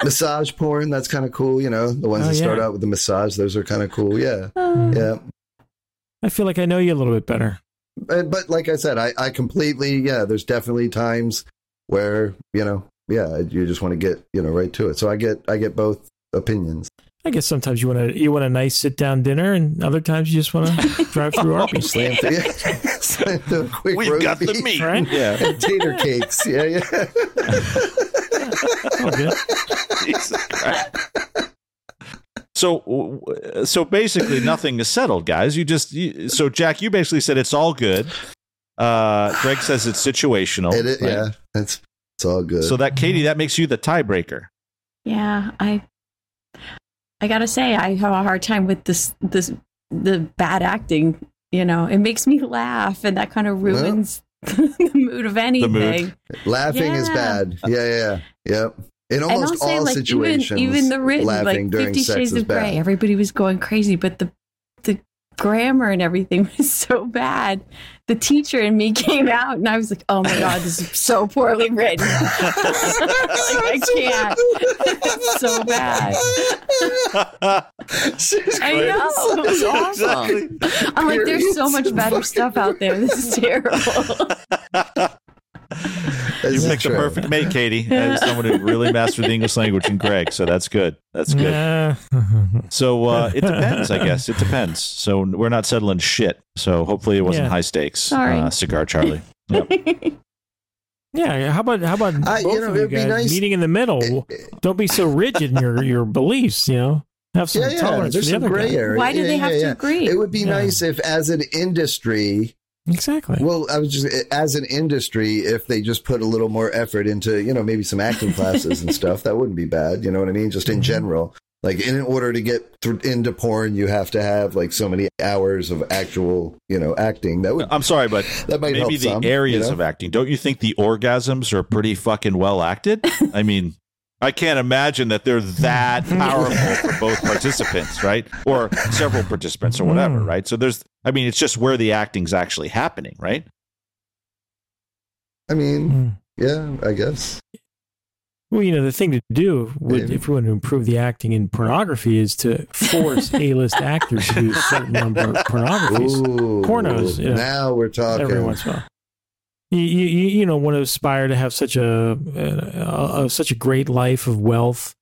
massage porn. That's kind of cool. You know, the ones Oh, that start yeah. out with the massage. Those are kind of cool. Yeah, Uh, yeah. I feel like I know you a little bit better. But, but like I said, I, I completely yeah. There's definitely times where you know yeah you just want to get you know right to it. So I get I get both opinions. I guess sometimes you want to you want a nice sit down dinner, and other times you just want to [LAUGHS] drive through Arby's. Slam through, [LAUGHS] yeah. Slam through a quick We've roast got the meat. Right? Yeah. and [LAUGHS] tater cakes. Yeah, yeah. Oh. Jesus So, so basically, nothing is settled, guys. You just you, so Jack, you basically said it's all good. Uh, Greg says it's situational. It, is- right? yeah, it's it's all good. So that Katie, that makes you the tiebreaker. yeah, I I gotta say I have a hard time with this this the bad acting. You know, it makes me laugh, and that kind of Well, ruins [LAUGHS] the mood of anything. mood. Laughing is bad. Yeah, yeah, yeah. Yep. In almost say, all like situations, even even the written, laughing like during Fifty sex Shades is of Grey, everybody was going crazy, but the grammar and everything [LAUGHS] was so bad. The teacher and me [LAUGHS] came out, and I was like, "Oh my god, this is so poorly written. [LAUGHS] like, I can't. It's so bad. She's I great. know. It was awesome. I'm like, there's so much better stuff out there. This is terrible. [LAUGHS] You It's picked the perfect mate, Katie, as [LAUGHS] someone who really mastered the English language and Greg. So that's good. That's good. Yeah. [LAUGHS] So uh, it depends, I guess. It depends. So we're not settling shit. So hopefully it wasn't Yeah. high stakes. Sorry. Uh, Cigar Charlie. Yep. yeah. How about how about I- you both know, of you guys nice- meeting in the middle? Don't be so rigid in your your beliefs. You know, have some Yeah, yeah. tolerance There's for the some other gray guy. area. Why do Yeah, they yeah, have to yeah. agree? It would be Yeah. nice if, as an industry, Exactly. well, I was just as an industry, if they just put a little more effort into, you know, maybe some acting classes and stuff, that wouldn't be bad. You know what I mean? Just in Mhm. general, like in order to get th- into porn, you have to have like so many hours of actual, you know, acting. That would I'm sorry, but that might help maybe the some, areas you know? of acting. Don't you think the orgasms are pretty fucking well acted? [LAUGHS] I mean, I can't imagine that they're that [LAUGHS] powerful for both participants, right? Or several participants or whatever, Mm. right? So there's, I mean, it's just where the acting's actually happening, right? I mean, Mm. yeah, I guess. Well, you know, the thing to do would, if we want to improve the acting in pornography is to force [LAUGHS] A-list actors to do a certain number of pornographies Ooh, Pornos, yeah. Now we're talking. every once in a while. You, you, you you know, want to aspire to have such a, a, a such a great life of wealth,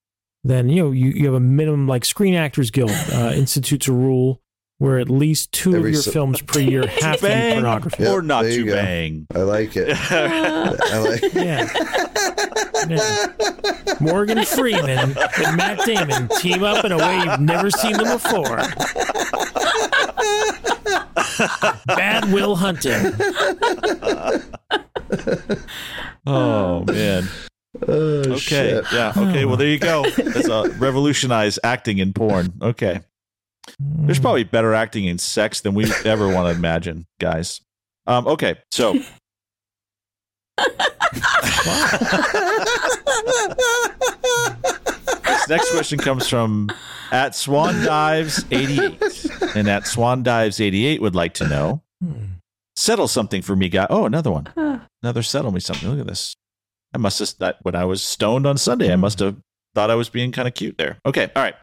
then you know you, you have a minimum like Screen Actors Guild uh, [LAUGHS] institutes a rule where at least two Every of your so- films per [LAUGHS] year have to be pornography. Yep, or not there you to bang. I like it. [LAUGHS] I like Yeah. Yeah. [LAUGHS] Morgan Freeman and Matt Damon team up in a way you've never seen them before. Bad Will Hunting. Oh man. Oh, Okay. shit. Yeah. Okay. Well, there you go. That's a revolutionize acting in porn. Okay. There's probably better acting in sex than we ever want to imagine, guys. Um, okay. So. This next question comes from at Swan Dives 88. And at Swan Dives 88 would like to know settle something for me, guy. Oh, another one. Another settle me something. Look at this. I must have that when I was stoned on Sunday. I must have thought I was being kind of cute there. Okay, all right.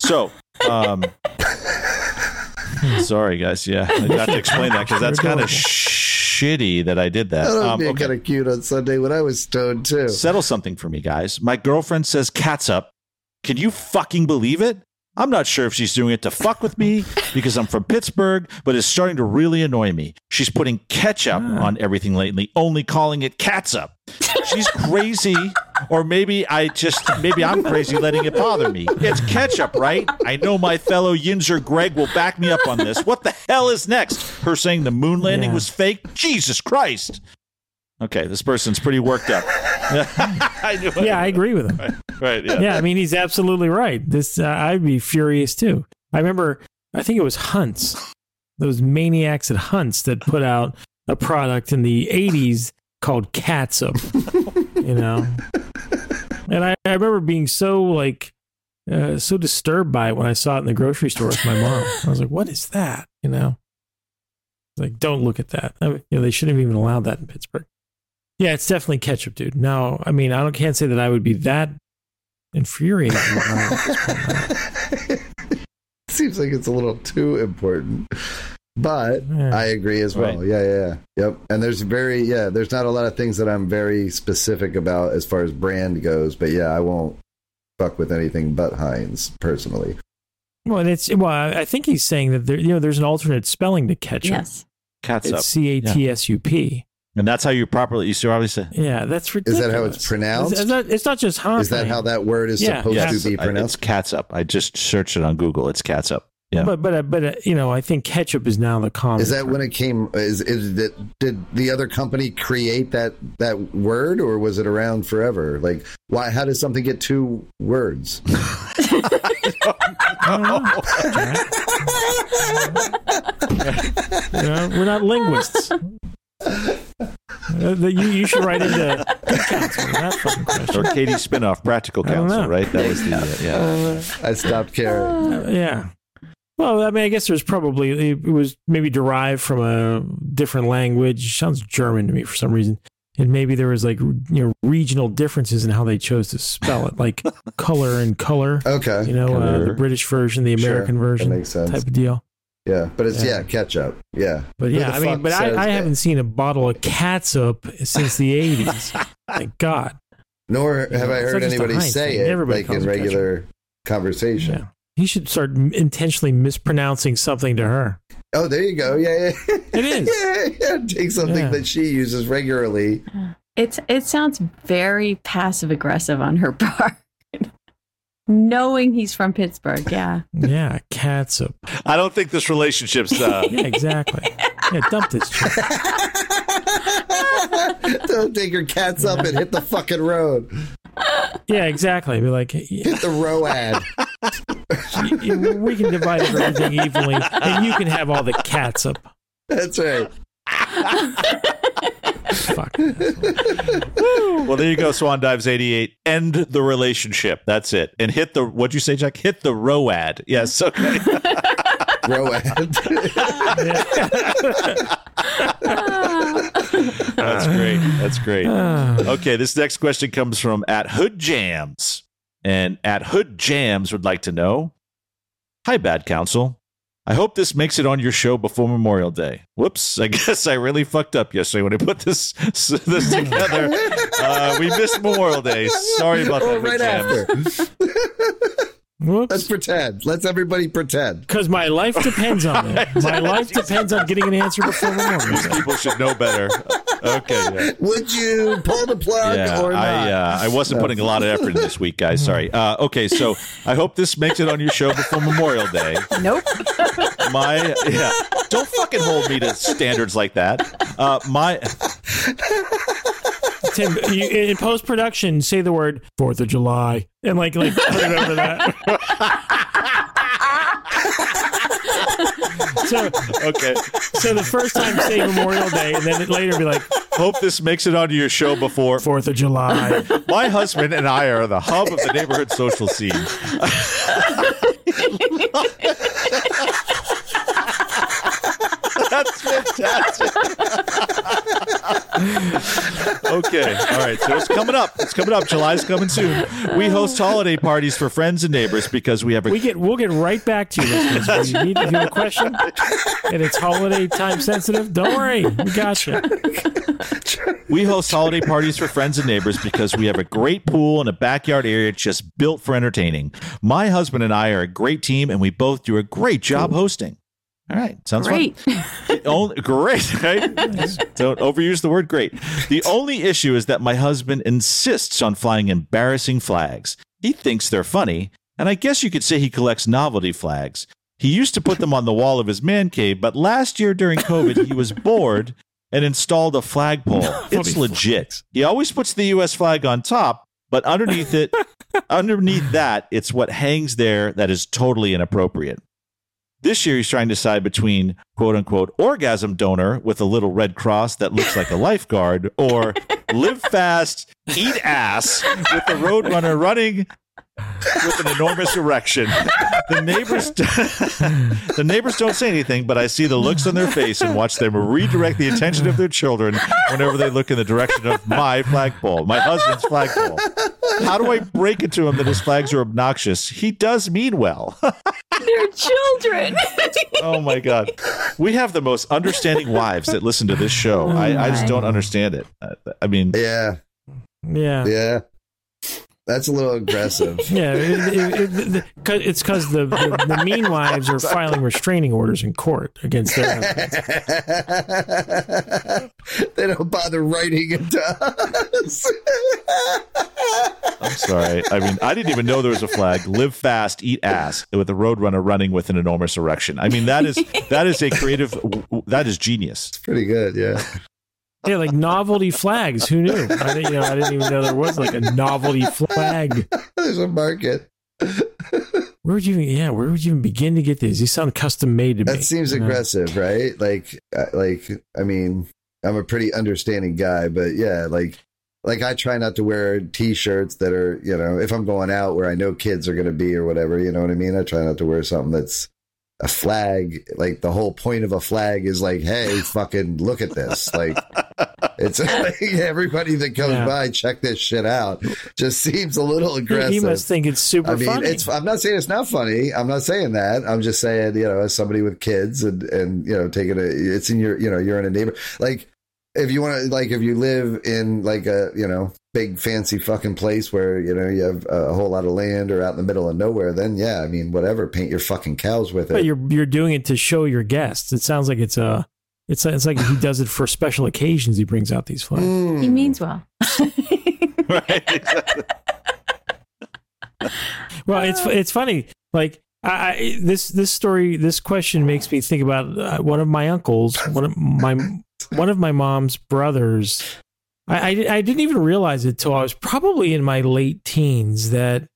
So, um, [LAUGHS] sorry guys. Yeah, I got to explain that because that's kind of [LAUGHS] shitty that I did that. I was Um, being okay. kind of cute on Sunday when I was stoned too. Settle something for me, guys. My girlfriend says cats up. Can you fucking believe it? I'm not sure if she's doing it to fuck with me [LAUGHS] because I'm from Pittsburgh, but it's starting to really annoy me. She's putting ketchup on everything lately, only calling it catsup. She's crazy, [LAUGHS] or maybe I just maybe I'm crazy letting it bother me. It's ketchup, right? I know my fellow Yinzer Greg will back me up on this. What the hell is next? Her saying the moon landing Yeah. was fake? Jesus Christ. Okay, this person's pretty worked up. [LAUGHS] I it. Yeah, I agree with him. Right, right, yeah. Yeah, I mean he's absolutely right. This uh, I'd be furious too. I remember, I think it was Hunts, those maniacs at Hunts that put out a product in the '80s called Catsup. [LAUGHS] you know, [LAUGHS] and I, I remember being so like uh, so disturbed by it when I saw it in the grocery store with my mom. I was like, "What is that?" You know, like don't look at that. I mean, you know, they shouldn't have even allowed that in Pittsburgh. Yeah, it's definitely ketchup, dude. Now, I mean, I don't can't say that I would be that infuriated. about it at this point. [LAUGHS] Seems like it's a little too important. But Yeah. I agree as well. Right. Yeah, yeah, yeah. Yep. And there's very yeah, there's not a lot of things that I'm very specific about as far as brand goes, but yeah, I won't fuck with anything but Heinz personally. Well, and it's well, I I think he's saying that there, you know, there's an alternate spelling to ketchup. Yes. Catsup. It's C A T S U P. and that's how you properly, you should probably say. Yeah, that's for. Is that how it's pronounced? It's, it's not, it's not just Hans. Is that how that word is Yeah, supposed yes. to be I- pronounced? It's catsup. I just searched it on Google. It's catsup. Yeah. But but uh, but uh, you know, I think ketchup is now the common. Is that term. when it came? Is, is it? Did the other company create that that word, or was it around forever? Like, why? How does something get two words? [LAUGHS] I don't know. you know, we're not linguists. Uh, the- you, you should write into council on that fucking question. or Katie Spinoff, Practical I Counsel, right? That was the, uh, yeah. I stopped caring. Uh, yeah. Well, I mean, I guess there's probably it was maybe derived from a different language. Sounds German to me for some reason. And maybe there was like you know regional differences in how they chose to spell it, like [LAUGHS] color and color. Okay, You know, uh, the British version, the Sure, American that version, makes sense. type of deal. yeah, but it's Yeah. yeah, ketchup. Yeah, But yeah, I mean, but I, I haven't seen a bottle of catsup since the '80s. [LAUGHS] Thank God. nor have Yeah, I heard not just a anybody say thing. it Everybody like in it ketchup. regular conversation. Yeah, he should start intentionally mispronouncing something to her. Oh, there you go. Yeah, yeah. It is. [LAUGHS] yeah, yeah. Take something Yeah. that she uses regularly. It's it sounds very passive aggressive on her [LAUGHS] part. Knowing he's from Pittsburgh, yeah. Yeah, catsup. I don't think this relationship's. Uh, [LAUGHS] Yeah, exactly. Yeah, dump this chick. Don't take your cats up and hit the fucking road. Yeah, exactly. Be like, y- Hit the road. [LAUGHS] y- we can divide everything evenly, and you can have all the cats up. That's right. [LAUGHS] Fuck. well, there you go, Swan Dives 88. End the relationship. That's it. And hit the, what'd you say, Jack? Hit the ROAD. Yes, [LAUGHS] okay. Road. That's great. That's great. [SIGHS] Okay, this next question comes from at Hood Jams. And at Hood Jams would like to know Hi, Bad Counsel. I hope this makes it on your show before Memorial Day. Whoops, [LAUGHS] I guess I really fucked up yesterday when I put this [LAUGHS] this together. [LAUGHS] Uh, we missed Memorial Day. Sorry about that. Right after. Whoops. Let's pretend. Let's everybody pretend. Because my life depends on it. [LAUGHS] My life depends on getting an answer before Memorial These people should know better. Okay. Yeah. Would you pull the plug Yeah, or not? I uh, I wasn't putting a lot of effort in this week, guys. Sorry. Uh, okay, so I hope this makes it on your show before Memorial Day. Nope. My yeah, don't fucking hold me to standards like that. Uh, my Tim, you, in post production, say the word Fourth of July and like like put it over that. [LAUGHS] so okay. so the first time say Memorial Day, and then later be like Hope this makes it onto your show before Fourth of July. my husband and I are the hub of the neighborhood social scene. [LAUGHS] That's fantastic. okay. All right. So it's coming up. It's coming up. July's coming soon. We host holiday parties for friends and neighbors because we have a We get we'll get right back to you. listeners. If you need if you have a question and it's holiday time sensitive, don't worry, we got you. We host holiday parties for friends and neighbors because we have a great pool and a backyard area just built for entertaining. My husband and I are a great team, and we both do a great job hosting. All right, sounds Great. only, [LAUGHS] great, right? [LAUGHS] Don't overuse the word great. The only issue is that my husband insists on flying embarrassing flags. He thinks they're funny, and I guess you could say he collects novelty flags. He used to put them on the wall of his man cave, but last year during COVID, he was bored and installed a flagpole. [LAUGHS] It's legit. He always puts the U.S. flag on top, but underneath it, underneath that, it's what hangs there that is totally inappropriate. This year, he's trying to decide between quote unquote orgasm donor with a little red cross that looks like a lifeguard or [LAUGHS] live fast, eat ass with the roadrunner running with an enormous erection. The neighbors, [LAUGHS] the neighbors don't say anything, but I see the looks on their face and watch them redirect the attention of their children whenever they look in the direction of my flagpole, my husband's flagpole. How do I break it to him that his flags are obnoxious? He does mean well. [LAUGHS] They're children. oh my god, we have the most understanding wives that listen to this show. I, I just don't understand it. I, I mean, Yeah, Yeah. yeah. That's a little aggressive. [LAUGHS] Yeah, it, it, it, the- it's because the, the, the mean wives are filing restraining orders in court against their husbands. [LAUGHS] they don't bother writing it to us. I'm sorry. I mean, I didn't even know there was a flag. Live fast, eat ass, with a roadrunner running with an enormous erection. I mean, that is that is a creative. That is genius. It's Pretty good, yeah. Yeah, like novelty flags. Who knew? I didn't, you know, I didn't even know there was like a novelty flag. [LAUGHS] There's a market. Where would you even? Yeah, where would you even begin to get these? These sound custom made to me. That seems you know? aggressive, right? Like, uh, like I mean, I'm a pretty understanding guy, but yeah, like, like I try not to wear T-shirts that are, you know, if I'm going out where I know kids are going to be or whatever, you know what I mean. I try not to wear something that's a flag. Like the whole point of a flag is like, hey, fucking look at this. Like, it's [LAUGHS] like everybody that comes Yeah. by, check this shit out. Just seems a little aggressive. [LAUGHS] He must think it's super I mean, funny. it's. I'm not saying it's not funny. I'm not saying that. I'm just saying, you know, as somebody with kids and and you know, taking a, it's in your, you know, you're in a neighbor. Like, if you want to, like, if you live in like a, you know, big fancy fucking place where you know you have a whole lot of land or out in the middle of nowhere, then yeah, I mean, whatever, paint your fucking cows with but it. you're you're doing it to show your guests. It sounds like it's a. It's it's like he does it for special occasions. He brings out these flags. Mm. he means well. Right? [LAUGHS] Exactly. Well, it's it's funny. Like I, I this this story, this question makes me think about uh, one of my uncles, one of my one of my mom's brothers. I, I I didn't even realize it till I was probably in my late teens that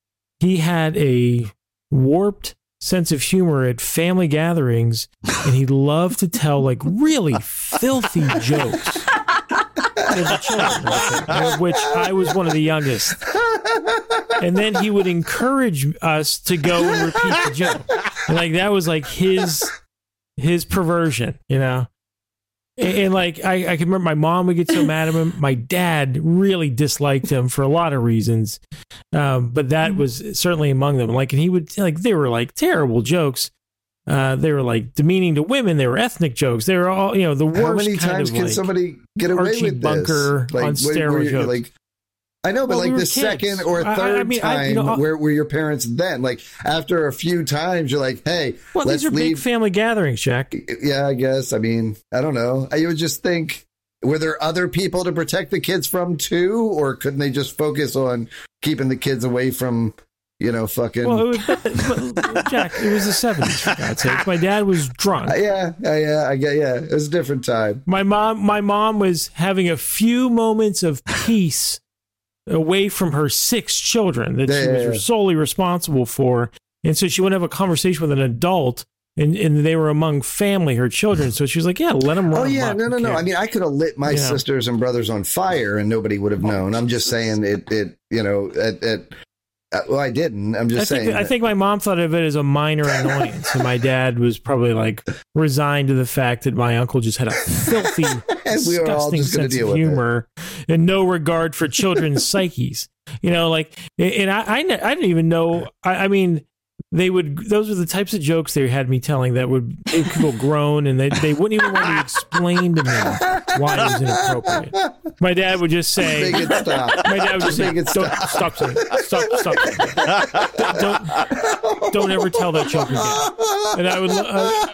he had a warped sense of humor at family gatherings, and he loved to tell like really filthy jokes. children, which I was one of the youngest and then he would encourage us to go and repeat the joke. And like that was like his his perversion, you know. And, and, like I, I can remember my mom would get so mad at him. My dad really disliked him for a lot of reasons, um, but that was certainly among them. Like, and he would like they were like terrible jokes. Uh, they were like demeaning to women. They were ethnic jokes. They were all you know the worst. How many times can like- somebody get away Archie with Bunker this? on where- where steroid you're, jokes. like I know, but Well, like we the kids. second or I- I- third I mean, time, I- you know, where were your parents then? Like after a few times, you're like, "Hey, Well, these are leave." big family gatherings, Jack. yeah, I guess. I mean, I don't know. I would just think, were there other people to protect the kids from too, or couldn't they just focus on keeping the kids away from, you know, fucking? Well, it was, [LAUGHS] Jack, it was the seventies. For God's sake, my dad was drunk. Uh, yeah, yeah, yeah, I get. Yeah, it was a different time. My mom, my mom was having a few moments of peace away from her six children that she Yeah, yeah, yeah. was solely responsible for, and so she wouldn't have a conversation with an adult, and, and they were among family, her children. So she was like, "Yeah, let them run." Oh yeah, no, no, no. I mean, I could have lit my sisters and brothers on fire, and nobody would have known. I'm just saying it. It, you know, it uh, Uh, well, I didn't. I'm I just think, saying. I think my mom thought of it as a minor annoyance, and my dad was probably like resigned to the fact that my uncle just had a filthy, [LAUGHS] we were all disgusting sense deal of humor and no regard for children's [LAUGHS] psyches. You know, like, and I, I, I didn't even know. I, I mean, they would. Those were the types of jokes they had me telling that would make people groan, and they they wouldn't even want to explain to me why it was inappropriate. My dad would just say, Make it stop. my dad would just say, don't, stop saying it. Stop, stop saying. Don't, don't ever tell that joke again. And I would, uh,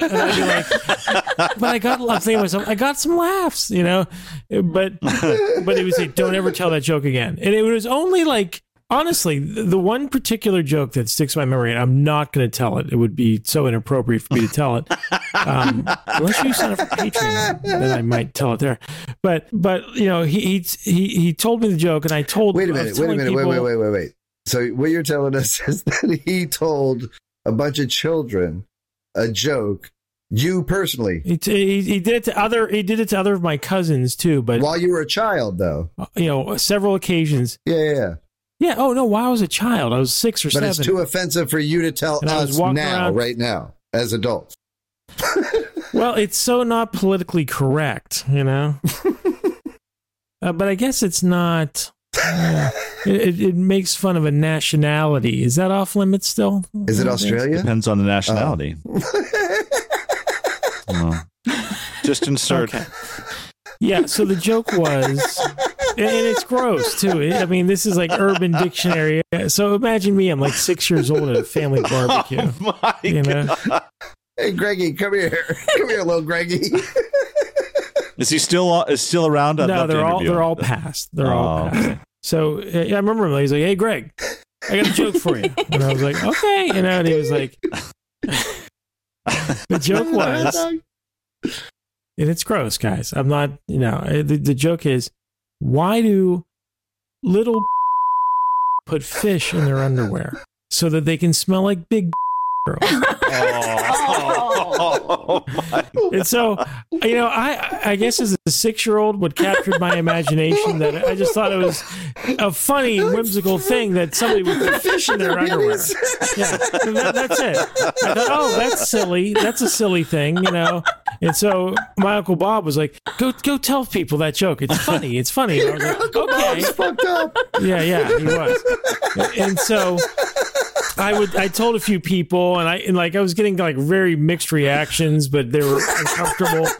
and I'd be like, but I got, I'm to myself, I got some laughs, you know, but, but he would say, don't ever tell that joke again. And it was only like, honestly, the one particular joke that sticks in my memory, and I'm not going to tell it. It would be so inappropriate for me to tell it. Um, unless you sign up for Patreon, then I might tell it there. But, but you know, he he he, told me the joke, and I told. Wait a minute. Wait a minute. Wait, wait, wait, wait, wait. So what you're telling us [LAUGHS] is that he told a bunch of children a joke. You personally, He, he, he did it to other he did it to other of my cousins too, but while you were a child, though. you know several occasions. Yeah, yeah. Yeah. Yeah. Oh no, while I was a child, I was six or But seven. it's too offensive for you to tell And us now, around- right now, as adults. [LAUGHS] well, it's so not politically correct, you know. [LAUGHS] uh, but I guess it's not. uh, it, it, it makes fun of a nationality. Is that off limits still? Is it Australia? Depends on the nationality. [LAUGHS] Well, just insert. Okay. Yeah, so the joke was, and and it's gross too. I mean, this is like Urban Dictionary. So imagine me, I'm like six years old at a family [LAUGHS] barbecue. Oh my You know? God. Hey, Greggy, come here. [LAUGHS] Come here, little Greggy. Is he still is still around? I'd no, they're all they're him. all past. They're all Oh, past. So uh, yeah, I remember him. He's like, "Hey, Greg, I got a joke for you," and I was like, "Okay," you know, and he was like, [LAUGHS] "The joke was." And it's gross, guys. I'm not, you know, uh, the, the joke is, why do little [LAUGHS] put fish in their underwear so that they can smell like big [LAUGHS] girls? [LAUGHS] Oh, [LAUGHS] And so, you know, I I guess as a six year old, what captured my imagination that I just thought it was a funny, whimsical thing that somebody would put fish in their underwear. Yeah, that, that's it. I thought, oh, that's silly. That's a silly thing, you know. And so my uncle Bob was like, "Go, go, tell people that joke. It's funny. It's funny." And I was like, "Okay." Bob's fucked up. Yeah, yeah, he was. And so I would I told a few people and I and like I was getting like very mixed reactions, but they were uncomfortable. [LAUGHS]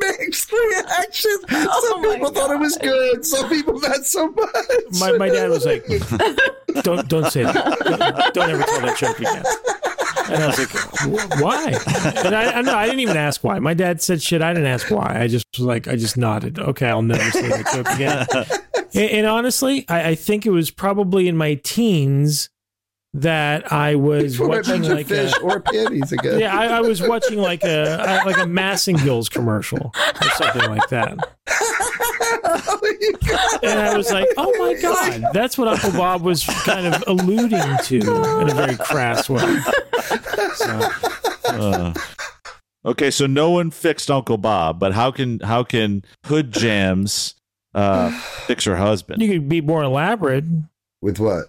Mixed reactions. Some oh my people thought it was good. Some people not so much. My my dad was like, Don't don't say that. Don't, don't ever tell that joke again. And I was like, why? And I, I know I didn't even ask why. My dad said shit. I didn't ask why. I just was like, I just nodded. Okay, I'll never say that joke again. [LAUGHS] And, and honestly, I, I think it was probably in my teens that I was [LAUGHS] Before watching like fish a, or panties again. yeah, I, I was watching like a like a Massengills commercial or something like that, [LAUGHS] and I was like, oh my god, that's what Uncle Bob was kind of alluding to in a very crass way. So, Uh, okay, so no one fixed Uncle Bob, but how can how can Hood Jams uh, fix her husband? you could be more elaborate. With what?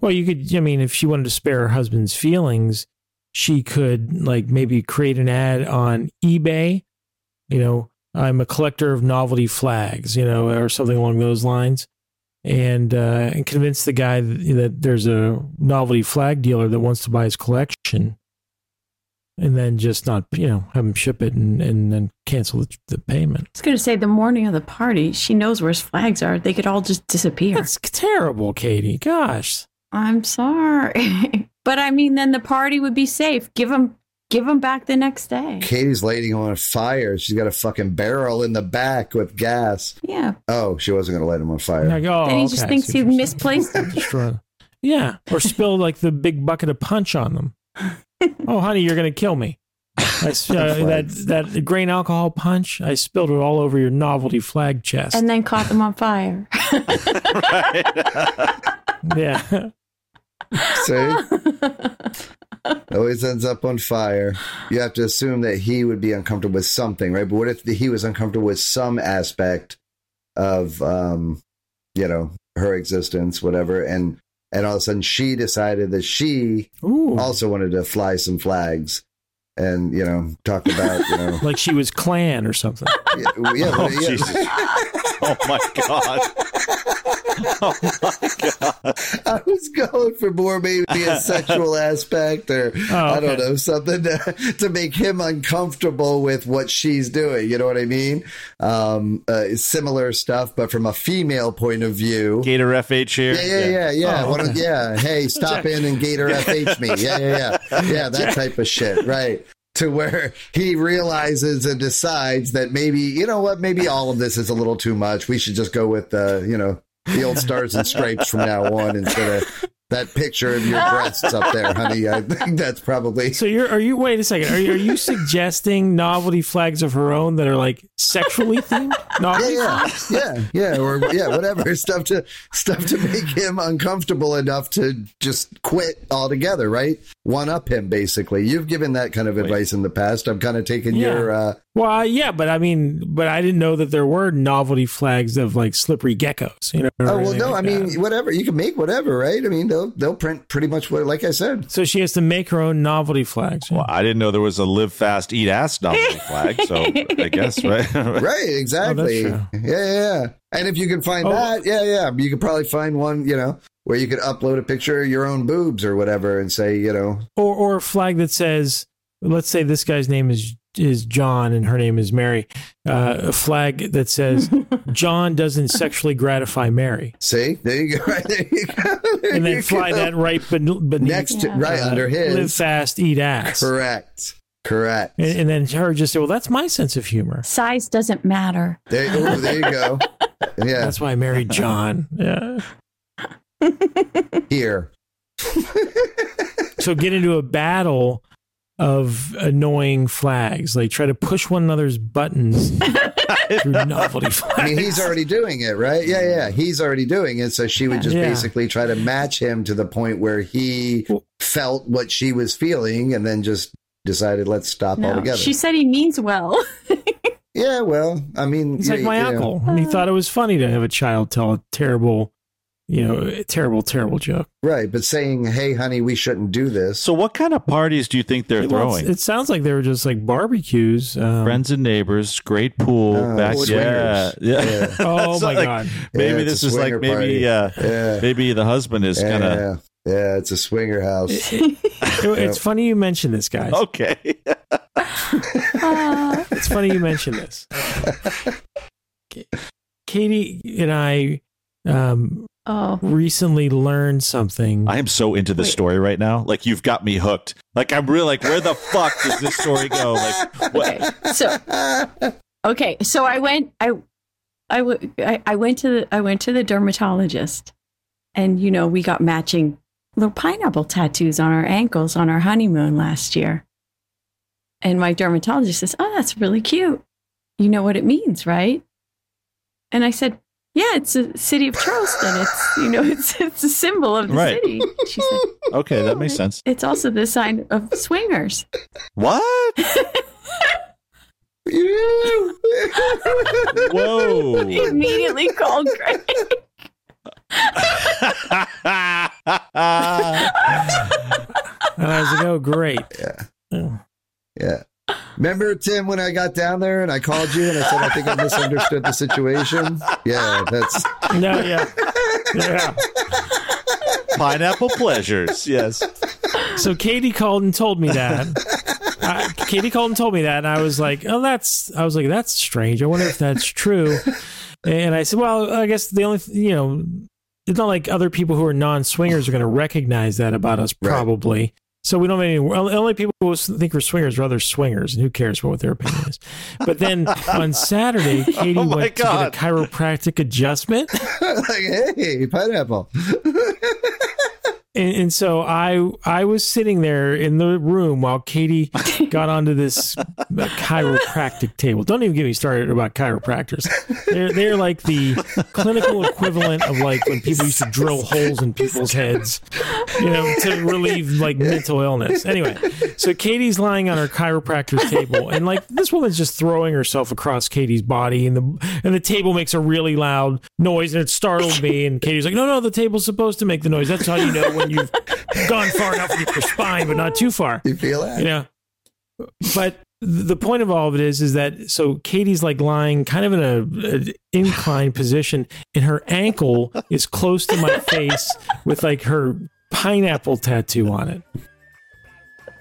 Well, you could. I mean, if she wanted to spare her husband's feelings, she could like maybe create an ad on eBay. You know, I'm a collector of novelty flags. You know, or something along those lines, and uh, and convince the guy that, that there's a novelty flag dealer that wants to buy his collection. And then just not, you know, have them ship it and, and then cancel the, the payment. I was going to say the morning of the party, she knows where his flags are. They could all just disappear. That's terrible, Katie. Gosh. I'm sorry. [LAUGHS] but I mean, then the party would be safe. Give them, give them back the next day. Katie's lighting on fire. She's got a fucking barrel in the back with gas. Yeah. Oh, she wasn't going to light him on fire. Like, oh, then he just okay, I thinks he misplaced saying. them. Them. Yeah. Or spill like the big bucket of punch on them. [LAUGHS] [LAUGHS] Oh, honey, you're going to kill me. I, s- [LAUGHS] uh, that that grain alcohol punch, I spilled it all over your novelty flag chest. And then caught them on fire. yeah. See? [LAUGHS] Always ends up on fire. You have to assume that he would be uncomfortable with something, right? But what if he was uncomfortable with some aspect of, um, you know, her existence, whatever, and and all of a sudden she decided that she Ooh. also wanted to fly some flags, and you know, talk about you know, [LAUGHS] like she was Klan or something. yeah, yeah, Oh, yeah. Jesus. [LAUGHS] oh my god. Oh my god. [LAUGHS] I was going for more maybe a sexual [LAUGHS] aspect or I don't okay. know something to, to make him uncomfortable with what she's doing. You know what I mean? Um, uh, similar stuff, but from a female point of view. Gator FH here. Yeah, yeah, yeah, yeah. Oh, One of- okay. yeah. Hey, stop in and Gator [LAUGHS] FH me. Yeah, yeah, yeah. Yeah, that type of shit. Right. To where he realizes and decides that maybe, you know what, maybe all of this is a little too much. We should just go with, uh, you know, the old stars and stripes from now on instead of that picture of your breasts up there, honey. I think that's probably. So you're are you wait a second. Are you are you suggesting novelty flags of her own that are like sexually themed? Yeah, Novelty yeah, yeah, yeah, or yeah, whatever [LAUGHS] stuff to stuff to make him uncomfortable enough to just quit altogether, right? One up him, basically. You've given that kind of advice in the past. I'm kind of taking Yeah. your. uh Well, I- yeah, but I mean, but I didn't know that there were novelty flags of like slippery geckos. You know? Oh well, anything no, I mean, that. whatever you can make, whatever, right? I mean, they'll they'll print pretty much what, like I said. so she has to make her own novelty flags. Well, I didn't know there was a live fast, eat ass novelty flag. So [LAUGHS] I guess, right? [LAUGHS] Right, oh, exactly. true. yeah, yeah, yeah. And if you can find Oh. that, yeah, yeah, you could probably find one, you know, where you could upload a picture of your own boobs or whatever, and say, you know, or or a flag that says, let's say this guy's name is is John and her name is Mary. Uh, a flag that says [LAUGHS] John doesn't sexually gratify Mary, see, there you go, right [LAUGHS] there you go, There and you then fly go. that right beneath, beneath next, to, Yeah. right uh, under his. Live fast, eat ass. Correct, correct. And, and then her just say, "Well, that's my sense of humor. Size doesn't matter. There, oh, there you go. [LAUGHS] Yeah, That's why I married John." Yeah. here. So get into a battle of annoying flags, like try to push one another's buttons [LAUGHS] through novelty flags. I mean, he's already doing it, right? Yeah, yeah, he's already doing it. So she would just Yeah. basically try to match him to the point where he Well- felt what she was feeling, and then just decided, let's stop No, altogether. she said he means well. yeah, well, I mean, He's like you- my you know, uncle, and he uh. thought it was funny to have a child tell a terrible, you know, a terrible, terrible joke. right? But saying, "Hey, honey, we shouldn't do this." so, what kind of parties do you think they're Well, throwing? it sounds like they were just like barbecues. Um, Friends and neighbors, great pool, Oh, back, yeah, yeah. [LAUGHS] Yeah. Oh my like, god! Maybe Yeah, this is like swinger maybe, uh, yeah, maybe the husband is yeah, kind of yeah, yeah. It's a swinger house. It's funny you mention this, guys. okay. It's funny you mention this. [LAUGHS] Katie and I um, oh, recently learned something. I am so into this Wait. story right now. Like you've got me hooked. Like I'm really like, where the [LAUGHS] fuck does this story go? Like, what? okay. So okay, so I went. I I, w- I I went to the I went to the dermatologist, and you know we got matching little pineapple tattoos on our ankles on our honeymoon last year. And my dermatologist says, "Oh, that's really cute. You know what it means, right?" And I said, "Yeah, it's a city of Charleston. It's you know [LAUGHS] it's it's a symbol of the Right. city." She said, Okay, that makes sense. "It's also the sign of swingers." What? [LAUGHS] Whoa. Immediately called Greg. And I was like, oh, great. Yeah. Yeah. Remember, Tim, when I got down there and I called you and I said I think I misunderstood the situation? Yeah, that's No, yeah. Yeah. Pineapple pleasures. Yes. So Katie called and told me that. I, Katie called and told me that, and I was like, "Oh, that's." I was like, "That's strange. I wonder if that's true." And I said, "Well, I guess the only you know, it's not like other people who are non-swingers are going to recognize that about us, Right. probably." So we don't have any. only people who think we're swingers are other swingers, and who cares what their opinion is? But then [LAUGHS] on Saturday, oh Katie Oh went God. to get a chiropractic adjustment. [LAUGHS] like, hey, pineapple. [LAUGHS] And, and so I I was sitting there in the room while Katie [LAUGHS] got onto this chiropractic table. Don't even get me started about chiropractors. They're they're like the clinical equivalent of like when people used to drill holes in people's heads, you know, to relieve like mental illness. Anyway, so Katie's lying on her chiropractor's table, and like this woman's just throwing herself across Katie's body, and the and the table makes a really loud noise, and it startled me. And Katie's like, "No, no, the table's supposed to make the noise. That's how you know when you've gone far enough with your spine, but not too far." You feel that? you know but the point of all of it is is that so katie's like lying kind of in a, an inclined position and her ankle is close to my face with like her pineapple tattoo on it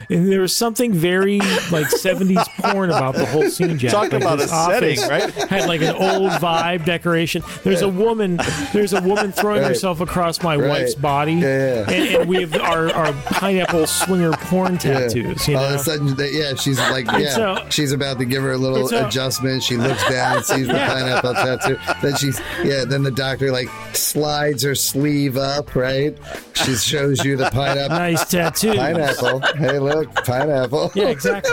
and there was something very like 70s porn about the whole scene Jack. Talk Like, about a setting, right? had like an old vibe decoration there's a woman there's a woman throwing Right. herself across my Right. wife's body Yeah, yeah. And, and we have our, our pineapple swinger porn tattoos you All of a sudden, yeah, she's like, yeah, so- she's about to give her a little a- adjustment. She looks down, and sees the pineapple tattoo. Then she's, yeah, then the doctor like slides her sleeve up, right? She shows you the pineapple. nice tattoo. Pineapple. Hey, look, pineapple. [LAUGHS] [LAUGHS] Yeah, exactly.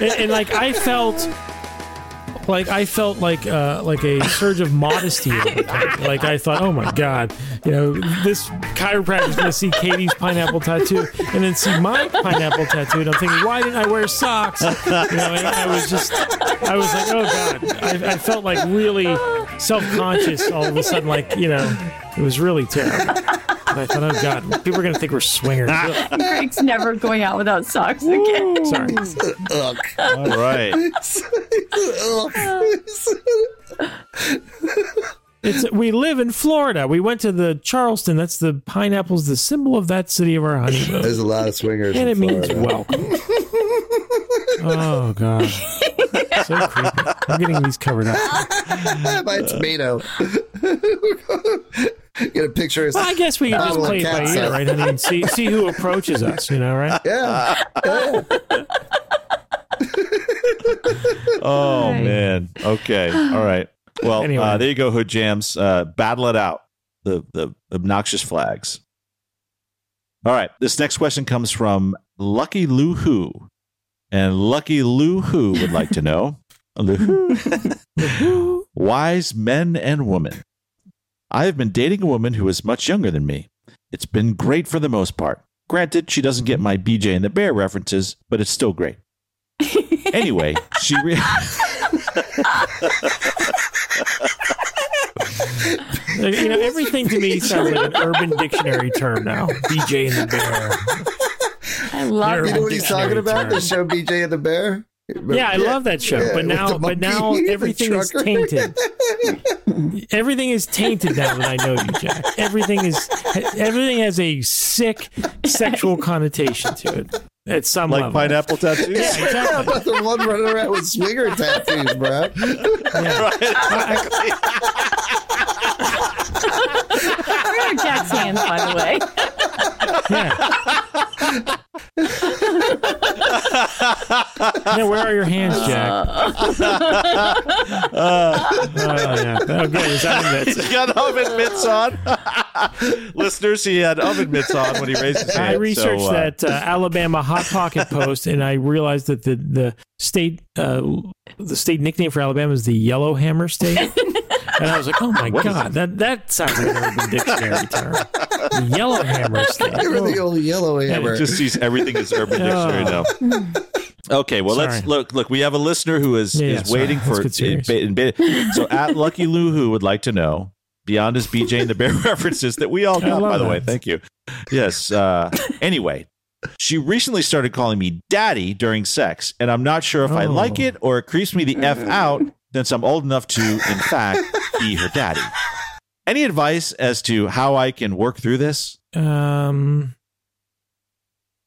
and, and like I felt, like I felt like uh, like a surge of modesty. at the time. Like I thought, oh my god, you know, this chiropractor's going to see Katie's pineapple tattoo and then see my pineapple tattoo, and I'm thinking, why didn't I wear socks? You know, and I was just, I was like, oh god, I, I felt like really self conscious all of a sudden, like you know, it was really terrible. And I thought, oh god, people are going to think we're swingers. Ugh. Greg's never going out without socks again. Sorry. Ugh. All right. It's we live in Florida. We went to the Charleston. That's the pineapples, the symbol of that city of our honeymoon. There's a lot of swingers. And in it means welcome. oh god. So creepy. I'm getting these covered up. [LAUGHS] My tomato. Uh. [LAUGHS] Get a picture of Well, I guess we can just play it by catsup. ear, right, I mean, see see who approaches us, you know, right? Yeah. yeah. [LAUGHS] Oh Right. man. Okay. All right. Well, Anyway. uh, there you go. Hood jams. Uh, battle it out. The the obnoxious flags. All right. This next question comes from Lucky Lou Who, and Lucky Lou Who would like to know. Lou Who. [LAUGHS] Wise men and women. I have been dating a woman who is much younger than me. It's been great for the most part. Granted, she doesn't get my BJ and the Bear references, but it's still great. [LAUGHS] Anyway, she. Re- [LAUGHS] You know, everything to me sounds like an urban dictionary term now. BJ and the bear. I love You know that. what he's talking about? The show BJ and the Bear? Yeah, I love that show. Yeah, but now the but now everything is tainted. [LAUGHS] Everything is tainted now that I know you, Jack. Everything is everything has a sick sexual connotation to it at some like level. pineapple tattoos. Yeah, How exactly. about the one running around with swinger tattoos, bro? [LAUGHS] Where are Jack's hands, by the way? Yeah. yeah, where are your hands, Jack? oh, yeah. Okay, is that in He's got oven mitts on. [LAUGHS] Listeners, he had oven mitts on when he raised his hand. I researched so, uh, that uh, Alabama Hot Pocket post, and I realized that the the state uh, the state nickname for Alabama is the Yellow Hammer State. [LAUGHS] And I was like, "Oh my What is god, that that sounds like an Urban Dictionary term." The Yellow Hammer State. Give her the old yellow hammer. Just sees everything as Urban Dictionary now. Okay, well let's look. Look, we have a listener who is Yeah, yeah, is waiting sorry. for. Let's get serious. in ba- in ba- so at Lucky Lou who would like to know beyond his BJ and the Bear [LAUGHS] references that we all I got. love By the that. way, thank you. Yes. Uh, anyway, she recently started calling me daddy during sex, and I'm not sure if I Oh. like it or it creeps me the f out since I'm old enough to, in [LAUGHS] fact, be her daddy. Any advice as to how I can work through this? Um,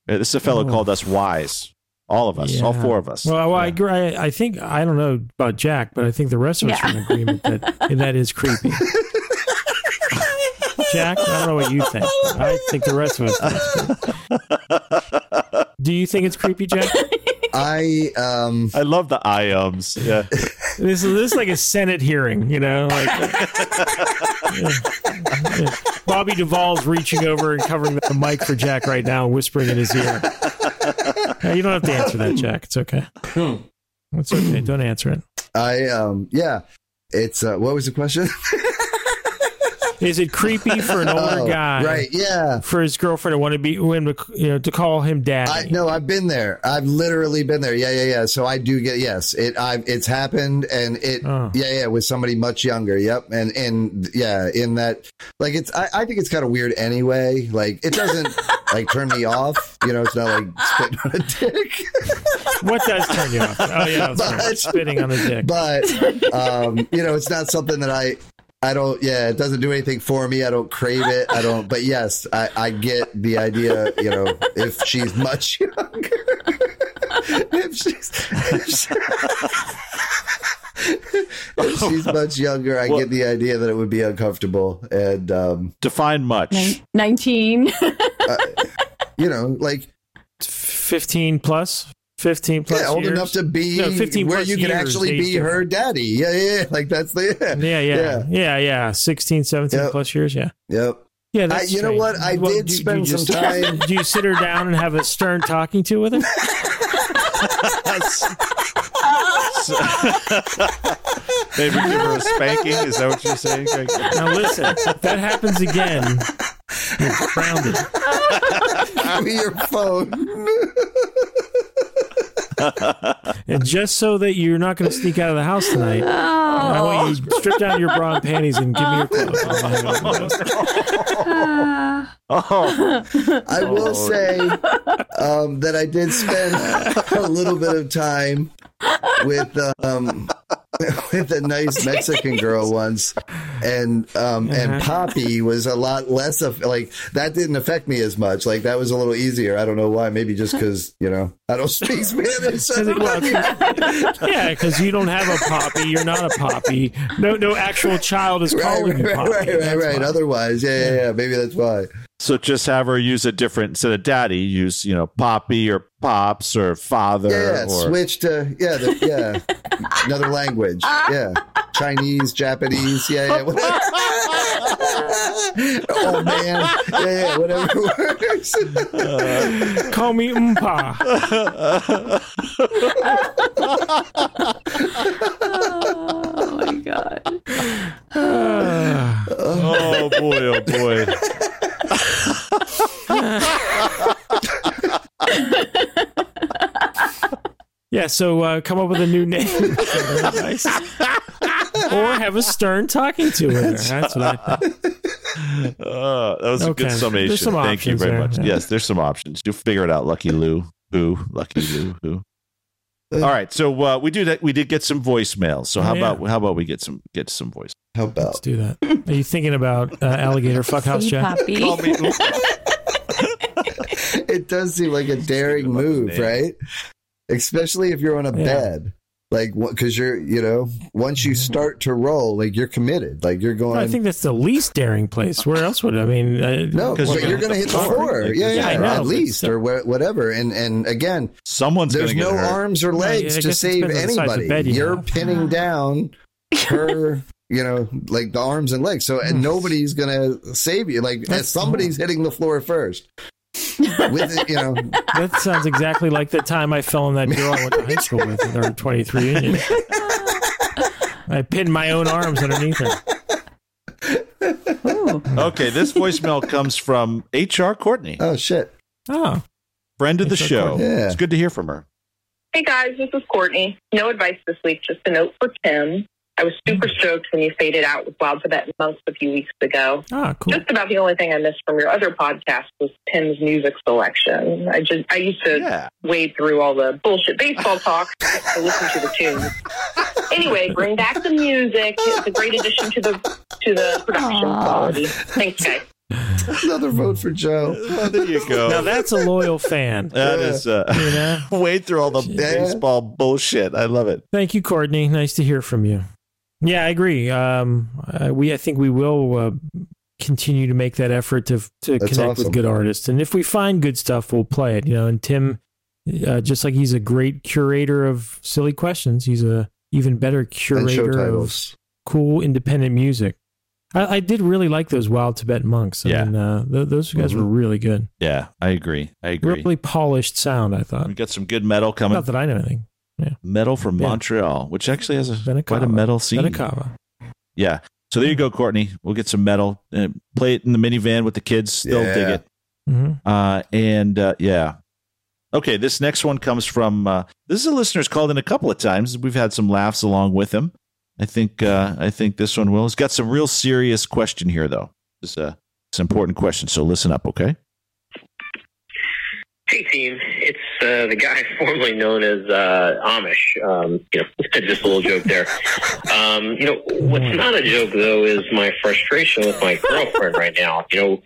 Uh, This is a fellow Oh. called us wise. all of us, all four of us. Well, well I, Yeah. agree. I I think I don't know about Jack, but I think the rest of us Yeah. are in agreement that [LAUGHS] that is creepy. [LAUGHS] Jack, I don't know what you think. I think the rest of us. Think. Do you think it's creepy, Jack? I um I love the I ums. Yeah. This is this is like a Senate hearing, you know, like Yeah. Yeah. Bobby Duvall's reaching over and covering the mic for Jack right now, and whispering in his ear. Yeah, you don't have to answer that, Jack. It's okay. It's okay. Don't answer it. I um yeah. It's uh what was the question? [LAUGHS] Is it creepy for an older Oh, guy, Right, yeah. for his girlfriend to want to be, him to, you know, to call him daddy? I no, I've been there. I've literally been there. Yeah, yeah, yeah. So I do get yes. It I've it's happened and it Oh. yeah, yeah, with somebody much younger. Yep. And and yeah, in that like it's I, I think it's kind of weird anyway. Like it doesn't [LAUGHS] like turn me off. You know, it's not like spitting on a dick. What does turn you off? Oh yeah. [LAUGHS] But- spitting on the dick. but um, you know, it's not something that I I don't yeah, it doesn't do anything for me. I don't crave it. I don't but yes, I, I get the idea, you know, if she's much [LAUGHS] younger. if she's if, she- if she's much younger, I get the idea that it would be uncomfortable. And um, Define much. Nin- 19. [LAUGHS] you know, like Fifteen plus, fifteen plus. yeah, old years? enough to be No, 15 where you can actually be difference. her daddy. Yeah, yeah, yeah. Like that's the Yeah, yeah, yeah, yeah, 16, 17 Yep. plus years. Yeah, Yep. yeah. I, That's you know what? I Well, did do- do spend you some just- time. [LAUGHS] Do you sit her down and have a stern talking to with her? [LAUGHS] Maybe give her a spanking. Is that what you're saying? Greg? Now listen, if that happens again, you're grounded. [LAUGHS] Give me your phone. And just so that you're not going to sneak out of the house tonight, I Oh. want you to strip down your bra and panties and give me your clothes. House. [LAUGHS] Oh, I will Oh. say um, that I did spend [LAUGHS] a little bit of time with um, [LAUGHS] with a nice Mexican girl once, and um, and Uh-huh. Poppy was a lot less of like that. Didn't affect me as much. Like that was a little easier. I don't know why. Maybe just because you know I don't speak [LAUGHS] Spanish. [LAUGHS] 'Cause it- well, it's- yeah, because you don't have a poppy. You're not a poppy. No, no actual child is Right, calling right, you poppy. right, right, That's right. why. Otherwise, yeah, yeah, yeah. Maybe that's why. So just have her use a different instead of daddy. Use you know poppy or pops or father. Yeah, yeah. or, Switch to yeah, the, yeah, [LAUGHS] another language. Yeah, Chinese, Japanese. Yeah, yeah. Whatever. [LAUGHS] oh man, yeah, yeah. Whatever [LAUGHS] works. Uh, call me Mpa. oh my god. [SIGHS] Oh boy, oh boy. [LAUGHS] yeah, so uh, come up with a new name. Nice. or have a stern talking to her. That's what I think. Uh, that was a Okay. good summation. Thank you very there, much. yeah. Yes, there's some options. You figure it out, Lucky Lou. Who? Lucky Lou. Who? All right, so uh, we do that. We did get some voicemails. So how Oh, yeah. about how about we get some get some voice? How about Let's do that. Are you thinking about uh, alligator fuckhouse, Hey, Jack? Poppy. [LAUGHS] It does seem like a daring move, right? Especially if you're on a Yeah. bed. Like, because you're, you know, once you start to roll, like you're committed. Like you're going. I think that's the least daring place. Where else would I mean? Uh, no, 'Cause but you're you're going to hit the floor. floor. Like, Yeah, yeah, yeah, know, at least still- or wha- whatever. And and again, Someone's there's no hurt. arms or legs I to save depends on the size of anybody. bed you You're have. pinning down her, you know, like the arms and legs. So and nobody's gonna save you. Like somebody's hitting the floor first. With it, you know, That sounds exactly like the time I fell in that girl I went to high school with at our 23 Union. I pinned my own arms underneath her. Ooh. Okay, this voicemail comes from HR Courtney, oh shit. Oh, friend of the HR show. Yeah. It's good to hear from her. Hey guys, this is Courtney. No advice this week, just a note for Tim. I was super stoked when you faded out with Wild Tibetan Monks a few weeks ago. ah, cool. Just about the only thing I missed from your other podcast was Tim's music selection. I just I used to Yeah. wade through all the bullshit baseball talk [LAUGHS] to listen to the tunes. Anyway, bring back the music. It's a great addition to the to the production Aw. quality. Thanks, guys. [LAUGHS] Another vote for Joe. Oh, there you go. Now that's a loyal fan. [LAUGHS] that is uh, You know. wade through all the Yeah. baseball bullshit. I love it. Thank you, Courtney. Nice to hear from you. Yeah, I agree. Um, uh, we I think we will uh, continue to make that effort to to That's connect awesome. with good artists, and if we find good stuff, we'll play it. You know, and Tim, uh, just like he's a great curator of silly questions, he's a even better curator of cool independent music. I, I did really like those Wild Tibet monks. I Yeah. mean, uh, th- those guys were Mhm. really good. Yeah, I agree. I agree. Really polished sound. I thought. We got some good metal coming. Not that I know anything. Metal from Yeah. Montreal, which actually has a Benacava. quite a metal scene. Benacava. Yeah. So there you go, Courtney. We'll get some metal. Uh, play it in the minivan with the kids. They'll dig Yeah. it. hmm Uh, and uh, yeah. Okay, this next one comes from uh, this is a listener's called in a couple of times. We've had some laughs along with him. I think uh, I think this one will. It's got some real serious question here though. It's a it's an important question. So listen up, okay? Hey team, it's uh, the guy [LAUGHS] formerly known as uh, Amish. Um, you know, [LAUGHS] just a little joke there. Um, you know, what's not a joke though is my frustration with my girlfriend right now. You know,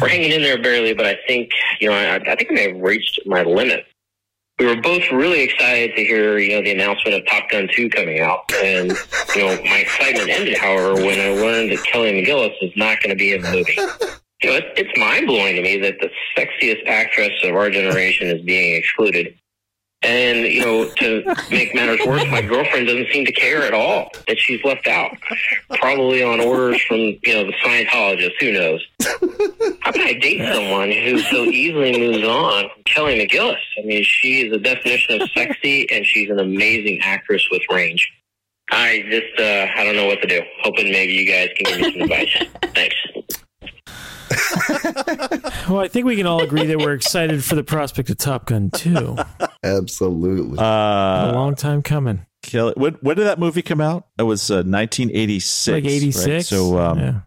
we're hanging in there barely, but I think you know, I, I think I may have reached my limit. We were both really excited to hear you know the announcement of Top Gun 2 coming out, and you know my excitement ended, however, when I learned that Kelly McGillis is not going to be in the movie. You know, it, it's mind blowing to me that the sexiest actress of our generation is being excluded. And, you know, to make matters worse, my girlfriend doesn't seem to care at all that she's left out. Probably on orders from, you know, the Scientologist, who knows. How can I date someone who so easily moves on from Kelly McGillis? I mean, she is the definition of sexy, and she's an amazing actress with range. I just, uh, I don't know what to do. Hoping maybe you guys can give me some advice. Thanks. [LAUGHS] Well, I think we can all agree that we're excited for the prospect of Top Gun 2. Absolutely. a Uh, long time coming. Kelly, when, when did that movie come out? It was uh, 1986. Like right? 86. So um, yeah.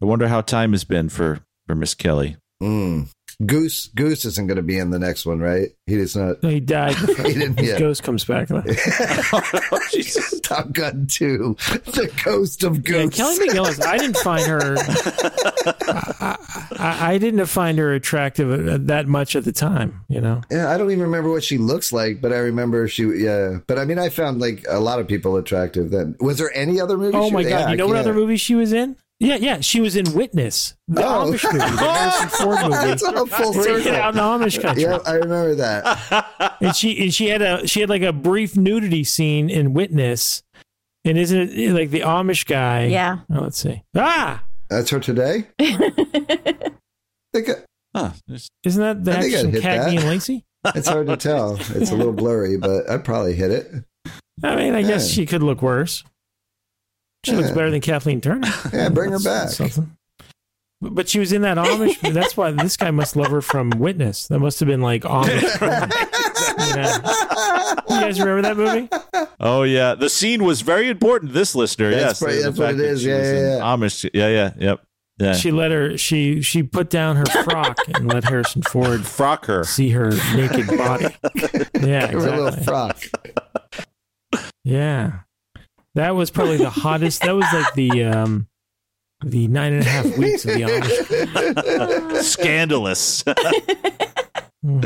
I wonder how time has been for for Miss Kelly. Mm. Goose Goose isn't going to be in the next one, right? He is not. No, he died. [LAUGHS] He didn't His ghost comes back. though. [LAUGHS] Jesus. Top Gun 2, The Ghost of Yeah, Goose. Kelly McGillis, I didn't find her. [LAUGHS] I, I, I didn't find her attractive uh, that much at the time. You know, Yeah, I don't even remember what she looks like, but I remember she. Yeah, but I mean, I found like a lot of people attractive. Then was there any other movie? Oh my god! You know what other movie she was in? Yeah, yeah, she was in Witness, the Oh. Amish movie, the [LAUGHS] Harrison Ford movie. It's a full Where he hid out in the Amish country, Yeah, I remember that. [LAUGHS] and she and she had a she had like a brief nudity scene in Witness, and isn't it like the Amish guy? Yeah. Oh, let's see. Ah, That's her today. I [LAUGHS] think it- Huh, isn't that the I think actress I'd from hit Cagney that. and Lacey? it's hard to tell. It's a little blurry, but I'd probably hit it. I mean, I guess she could look worse. She looks better than Kathleen Turner. [LAUGHS] Yeah, bring her back. Something. But but she was in that Amish. That's why this guy must love her from Witness. That must have been like Amish. Yeah. [LAUGHS] You guys remember that movie? Oh yeah, the scene was very important. to This listener, That's yes, right, the that's what fact it that is. she Yeah, yeah, yeah. Amish. Yeah, yeah, yep, yeah. She let her. She she put down her frock and let Harrison Ford Frock her. see her naked body. [LAUGHS] Yeah, Give her a little exactly. frock. Yeah, that was probably the hottest. That was like the um the nine and a half weeks of the Amish. Scandalous. Hmm.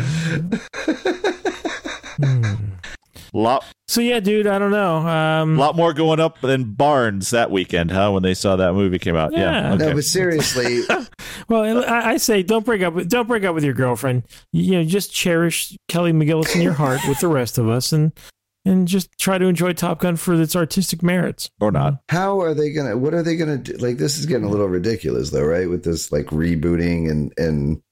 lot, So yeah, dude, I don't know. Um, lot more going up than barns that weekend, huh? When they saw that movie came out. Yeah. Yeah. okay. No, but seriously, [LAUGHS] Well, I, I say don't break up. With, don't break up with your girlfriend. You know, just cherish Kelly McGillis in your heart with the rest of us, and and just try to enjoy Top Gun for its artistic merits. or not. how are they gonna? What are they gonna do? Like, this is getting a little ridiculous, though, right? With this like rebooting and and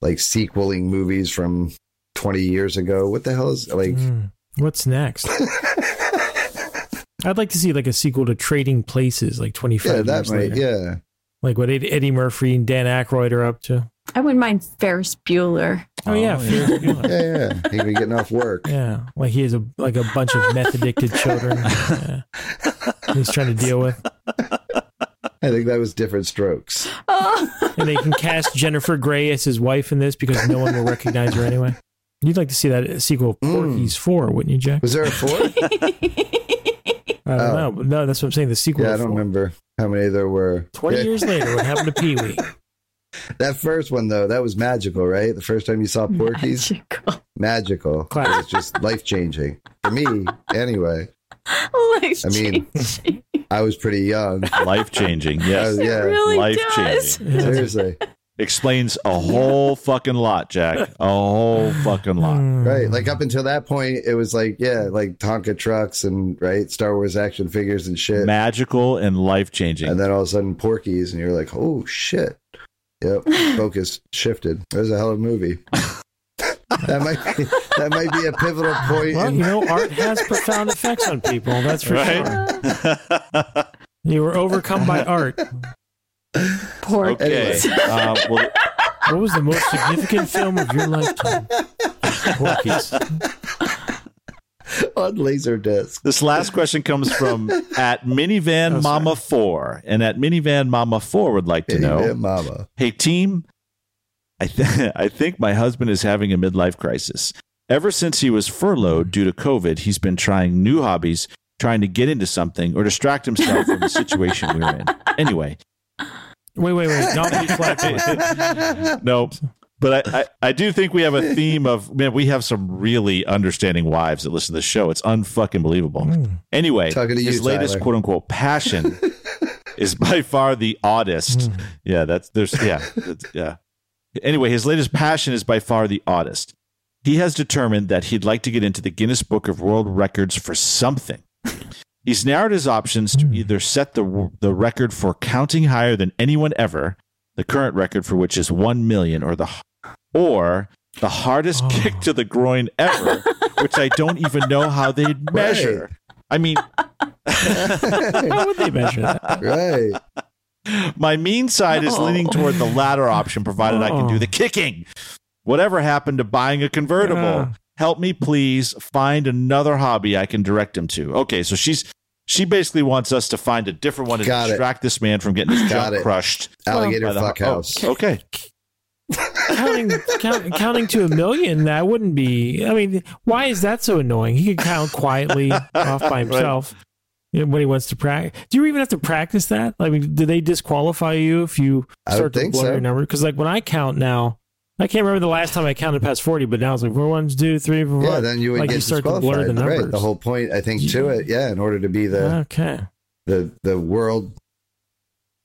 like sequeling movies from twenty years ago. What the hell is like? Mm. What's next? [LAUGHS] I'd like to see like a sequel to Trading Places, like twenty five yeah, that years might. later. Yeah, Like what Eddie Murphy and Dan Aykroyd are up to. I wouldn't mind Ferris Bueller. Oh, yeah, Oh, Ferris Bueller. yeah, yeah. He could be getting off work. Yeah, like he has a like a bunch of meth addicted children. [LAUGHS] Yeah. He's trying to deal with, I think that was Diff'rent Strokes. Oh. and they can cast Jennifer Grey as his wife in this because no one will recognize her anyway. You'd like to see that sequel, Mm. Porky's Four, wouldn't you, Jack? Was there a four? [LAUGHS] I don't Oh. know, no, that's what I'm saying. The sequel. yeah, I don't Four. remember how many there were. Twenty Yeah. years later, what happened to Pee Wee? [LAUGHS] that first one though, that was magical, right? The first time you saw Porky's, Magical. magical. It was just life changing for me. Anyway, Life I mean. I was pretty young. Life changing. I Yes. was- It yeah, really life changing. seriously. Explains a whole fucking lot, Jack. A whole fucking lot. Hmm. Right. Like up until that point, it was like, yeah, like Tonka trucks and right Star Wars action figures and shit. Magical and life changing. And then all of a sudden, Porky's, and you're like, oh shit. Yep. Focus shifted. It was a hell of a movie. that might be, that might be a pivotal point. Well, in, you know, art has profound effects on people. That's for sure. [LAUGHS] You were overcome by art. Poor okay. kids. Um, well, What was the most significant film of your lifetime? Porky's. [LAUGHS] on Laserdisc. This last [LAUGHS] question comes from at Minivan Oh, sorry. Mama Four, and at Minivan Mama Four would like to Hey, know, man, mama. hey team, I th- [LAUGHS] I think my husband is having a midlife crisis. Ever since he was furloughed due to COVID, he's been trying new hobbies, trying to get into something or distract himself from the situation we're in. Anyway, Wait, wait, wait. Not be flat. no. But I, I, I do think we have a [LAUGHS] theme of man, we have some really understanding wives that listen to the show. It's unfucking believable. Hmm. Anyway, Talking to you, his latest Tyler. quote unquote passion [LAUGHS] is by far the oddest. Hmm. Yeah, that's there's yeah, that's, yeah. Anyway, his latest passion is by far the oddest. He has determined that he'd like to get into the Guinness Book of World Records for something. He's narrowed his options to hmm. either set the the record for counting higher than anyone ever, the current record for which is 1 million or the or the hardest Oh. kick to the groin ever, which I don't even know how they'd [LAUGHS] measure. I mean, [LAUGHS] How would they measure that? Right. my mean side is leaning toward the latter option, provided I can do Oh. the kicking. Whatever happened to buying a convertible? Uh. Help me, please, find another hobby I can direct him to. Okay, so she's she basically wants us to find a different one to Got it. distract this man from getting his Got junk it. crushed. Alligator by the- fuck oh, okay. Counting, count, counting to a million, that wouldn't be. I mean, why is that so annoying? He could count quietly [LAUGHS] off by himself know, when he wants to practice. Do you even have to practice that? I mean, do they disqualify you if you start to blow so. your number? Because like when I count now, I can't remember the last time I counted past forty, but now it's like four, one, two, three, four. Yeah, then you would like get you start to blur the numbers. right. The whole point, I think, to it, yeah, in order to be the okay. the the world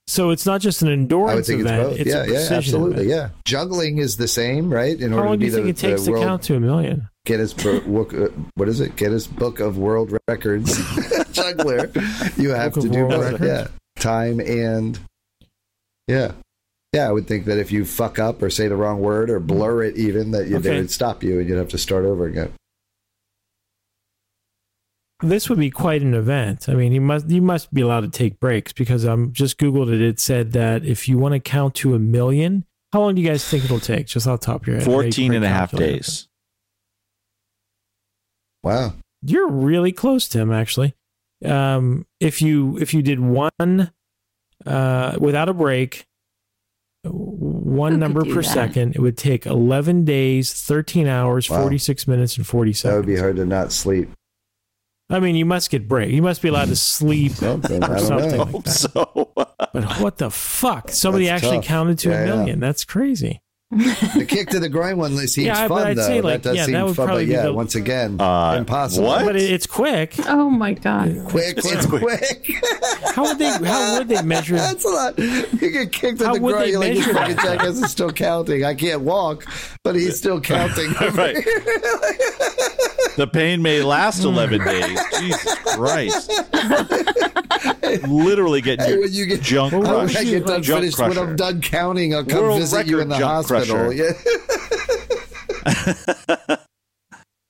So it's not just an endurance I would think it's event; both. it's, yeah, yeah, absolutely. event. Yeah, juggling is the same, right? In How order long to do you think the, it takes to world count to a million? Guinness [LAUGHS] book, uh, what is it? Guinness Book of World Records [LAUGHS] [LAUGHS] juggler. You have Book to do. Records? Yeah, time and yeah, yeah. I would think that if you fuck up or say the wrong word or blur it, even that you, they would stop you and you'd have to start over again. This would be quite an event. I mean, you must you must be allowed to take breaks because I'm just googled it. It said that if you want to count to a million, how long do you guys think it'll take? Just off the top of your head. 14 and a half days. Wow. You're really close, Tim. Actually, um, if you if you did one uh, without a break, one Who number per that? second, it would take 11 days, 13 hours, Wow. 46 minutes, and 40 seconds. That would be hard to not sleep. I mean, you must get break. You must be allowed to sleep. [LAUGHS] Well, then I Or don't something. know. like [LAUGHS] Hope so. But what the fuck? Somebody That's actually tough. counted to Yeah, a yeah. million. That's crazy. The kick to the groin one seems Yeah, fun though. say, like, that does yeah, seem that would fun, probably but yeah, the- once again, Uh, impossible. what? But it's quick. Oh my god. Quick, it's quick. How would they? How would they measure? [LAUGHS] That's a lot. You get kicked in How the would groin. they You're like, this measure fucking that? jackass is still counting. I can't walk, but he's still counting. [LAUGHS] Right. [LAUGHS] The pain may last 11 days. Jesus Christ. Literally getting Hey, when you get junk when crushed. I get done Junk finished, when crusher. I'm done counting, I'll come World visit you in the record junk hospital. crusher. Yeah. [LAUGHS]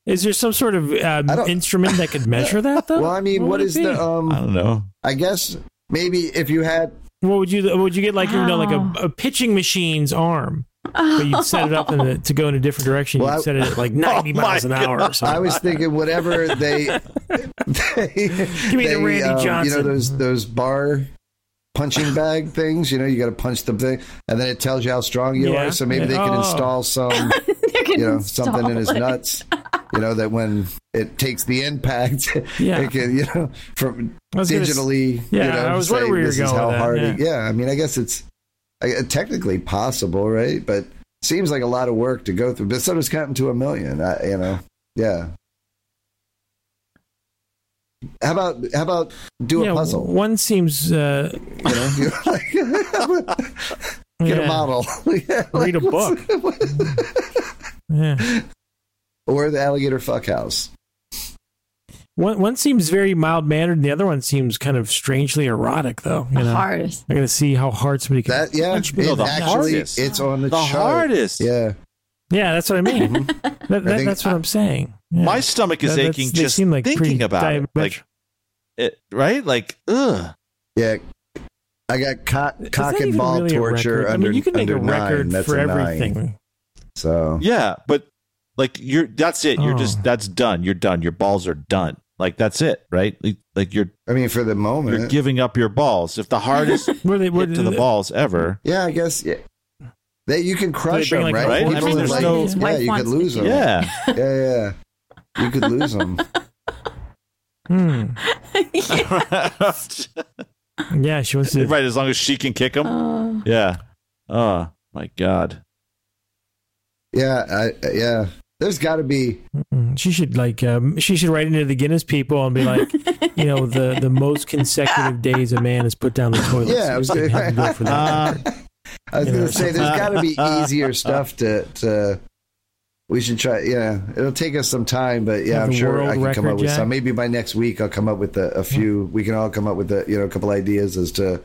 Is there some sort of um, instrument that could measure that? Though. Well, I mean, What what would is it be? the um? I don't know. I guess maybe if you had What would you? Would you get like you know like a, a pitching machine's arm? But you'd set it up in the, to go in a different direction. Well, you'd I- set it at like [LAUGHS] 90 Oh miles an my hour or something. I was thinking whatever they, [LAUGHS] they Give me the Randy um, You know Johnson. those those bar punching bag things. You know, you got to punch the thing, and then it tells you how strong you Yeah. are. So maybe they can Oh. install some, [LAUGHS] you know, install something in his it. nuts. You know that when it takes the impact, [LAUGHS] Yeah. it can, you know, from I was gonna digitally. Yeah, you know, I was say wondering where you were this is going how with that, yeah. It, yeah, I mean, I guess it's I, uh, technically possible, right? But seems like a lot of work to go through. But so does counting to a million. I, you know, yeah. How about how about do a puzzle? One seems uh, You know, [LAUGHS] You're like- [LAUGHS] get a model. [LAUGHS] Yeah, Read a book, Yeah. or the alligator fuck house. One one seems very mild mannered, and the other one seems kind of strangely erotic, though. You The know, hardest. I got to see how hard somebody can. That yeah, punch me. it the actually hardest. it's on the, The chart. hardest. Yeah, yeah, that's what I mean. Mhm. That, that, think- that's what I'm saying. Yeah. My stomach is That- aching just seem like thinking about it. Like it, right? Like ugh. yeah. I got cock, cock and ball really torture record? under I mean, you can make a record nine. That's for a nine. everything. So Yeah, but like you're that's it. You're Oh. just that's done. You're done. Your balls are done. Like that's it, right? Like, like you're I mean, for the moment, you're giving up your balls. If the hardest [LAUGHS] Where they where hit to the balls ever, yeah, I guess yeah. That you can crush them, like, right? Right? I mean, there's like, no- yeah, you could lose them. yeah. yeah, yeah. You could lose them. Hmm. [LAUGHS] Yeah, she wants to. right, as long as she can kick them. Oh. Yeah. Oh my god. Yeah, I, yeah. There's got to be. She should like um, she should write into the Guinness people and be like, [LAUGHS] you know, the the most consecutive days a man has put down the toilet. Yeah, I was gonna- go for that. [LAUGHS] Uh. I was going to say there's got to be easier stuff to to. We should try. Yeah, it'll take us some time, but yeah, I'm sure I can come up with some. Maybe by next week I'll come up with a, a few. We can all come up with a you know a couple ideas as to.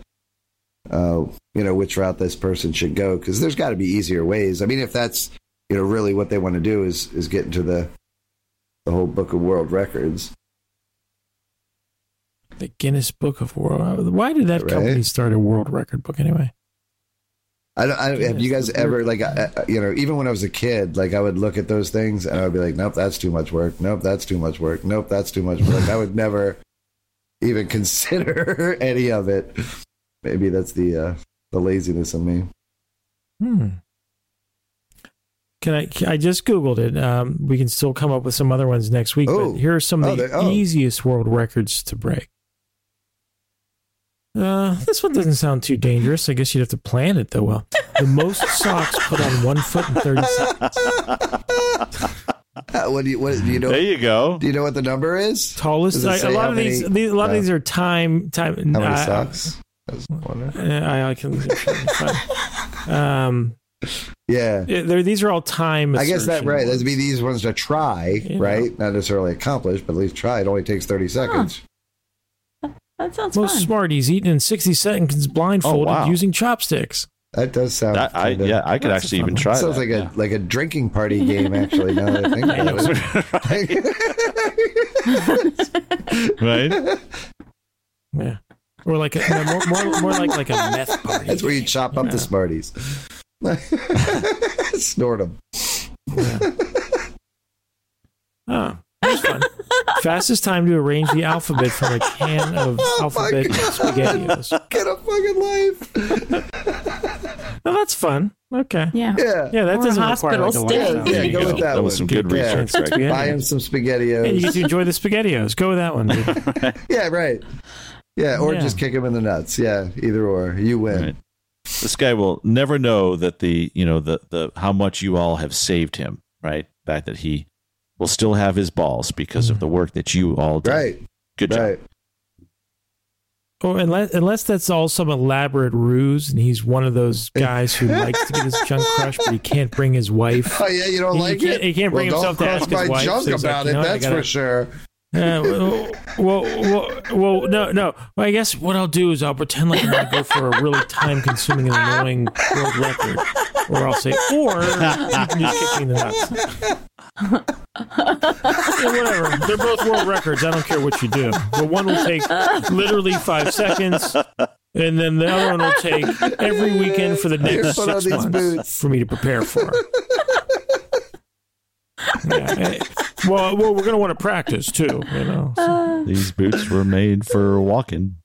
Uh, you know which route this person should go because there's got to be easier ways. I mean, if that's you know really what they want to do is is get into the the whole book of world records. the Guinness Book of World. Why did that Right. company start a world record book anyway? I don't. I, have you guys ever like I, you know even when I was a kid like I would look at those things and I would be like nope that's too much work nope that's too much work nope that's too much work I would never even [LAUGHS] consider [LAUGHS] any of it. Maybe that's the uh, the laziness in me. Hmm. Can I? I just googled it. Um, we can still come up with some other ones next week. Oh. but here are some Oh, of the they- oh. easiest world records to break. Uh, this one doesn't sound too dangerous. I guess you'd have to plan it though. Well, the most socks put on one foot in thirty seconds. [LAUGHS] Uh, what do you what do you know? There you go. Do you know what the number is? Tallest. Does I, a lot of these, many- these. A lot of uh, these are time. Time. How many I- socks? I was wondering. Uh, I, I can. um, Yeah. they're- these are all time. I guess that right. That'd be these ones to try, You right? Not necessarily accomplish, but at least try. It only takes thirty seconds. That sounds Most fun. Smarties eaten in 60 seconds blindfolded Oh, wow. using chopsticks. That does sound. That, I kinda- yeah, I could actually even one. try Sounds that. like yeah. a like a drinking party game. Actually, now that I think about it. [LAUGHS] right? [LAUGHS] Yeah. Or like a, no, more, more, more like like a meth party. That's where you chop up Yeah. the Smarties. [LAUGHS] Snort them. Oh, that's fun. Fastest time to arrange the alphabet from a can of Oh my alphabet spaghettios. Get a fucking life. [LAUGHS] Oh, that's fun. Okay. Yeah. Yeah. Yeah, that Or doesn't hospital require like a stay. lifestyle. Yeah, There you go with that That was some good Yeah. research. Greg. Yeah. Buy him some spaghettios. Hey, you get to enjoy the spaghettios. Go with that one. dude. [LAUGHS] yeah, right. Yeah, or Yeah. just kick him in the nuts. Yeah, either or. You win. Right. This guy will never know that the you know the the how much you all have saved him. Right, the fact that he will still have his balls because of the work that you all did. Right. Good job. Right. Or unless, unless that's all some elaborate ruse, and he's one of those [LAUGHS] guys who likes to get his junk crushed, but he can't bring his wife. Oh yeah, you don't He like can't- it. he can't bring well, himself to don't ask cross his my wife, junk so he's like, about you it. know that's gotta- for sure. [LAUGHS] Uh, well, well, well, well, no, no. Well, I guess what I'll do is I'll pretend like I'm going to go for a really time-consuming and annoying world record, or I'll say, or [LAUGHS] you can just kick me in the nuts. Yeah, whatever. They're both world records. I don't care what you do. But one will take literally five seconds, and then the other one will take every weekend for the next six months boots. for me to prepare for. Yeah. eh, Well, well, we're going to want to practice too. You know. so- These boots were made for walking.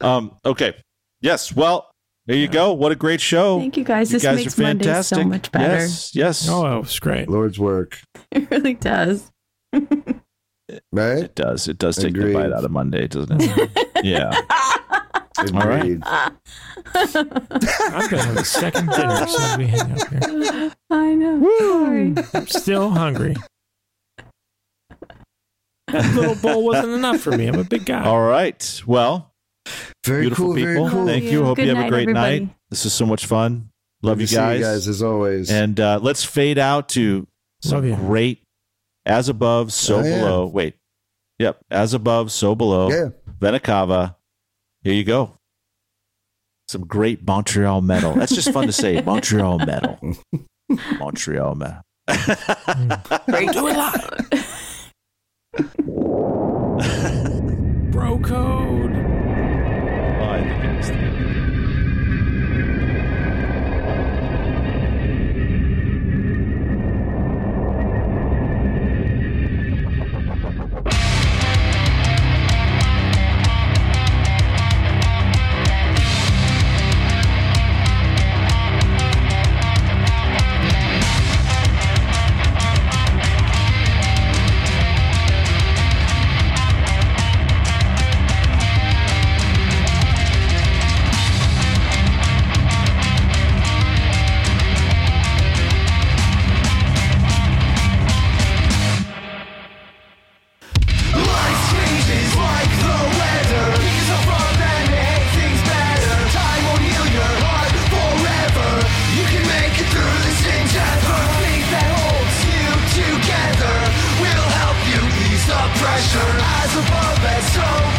Um. Okay. Yes. Well, there you go. What a great show. Thank you guys. You This guys makes are Monday so much better. Yes. Yes. Oh, it was great. Lord's work. [LAUGHS] It really does. Right? It does. It does take the bite out of Monday, doesn't it? [LAUGHS] yeah. Indeed. I'm gonna have a second dinner as soon as we hang up here. I know. Sorry. I'm still hungry. [LAUGHS] That little bowl wasn't enough for me. I'm a big guy. All right. Well, Very beautiful cool. people. Very cool. Thank you. you. Hope Good you have a great everybody. night. This is so much fun. Love Good you to see guys. you guys as always. And uh, let's fade out to some great as above, so Oh, yeah. below. Wait. Yep. As above, so below. yeah. Venicava. Here you go. Some great Montreal metal. That's just fun to say. [LAUGHS] Montreal metal. Montreal metal. Break it out. Crush your eyes above that soul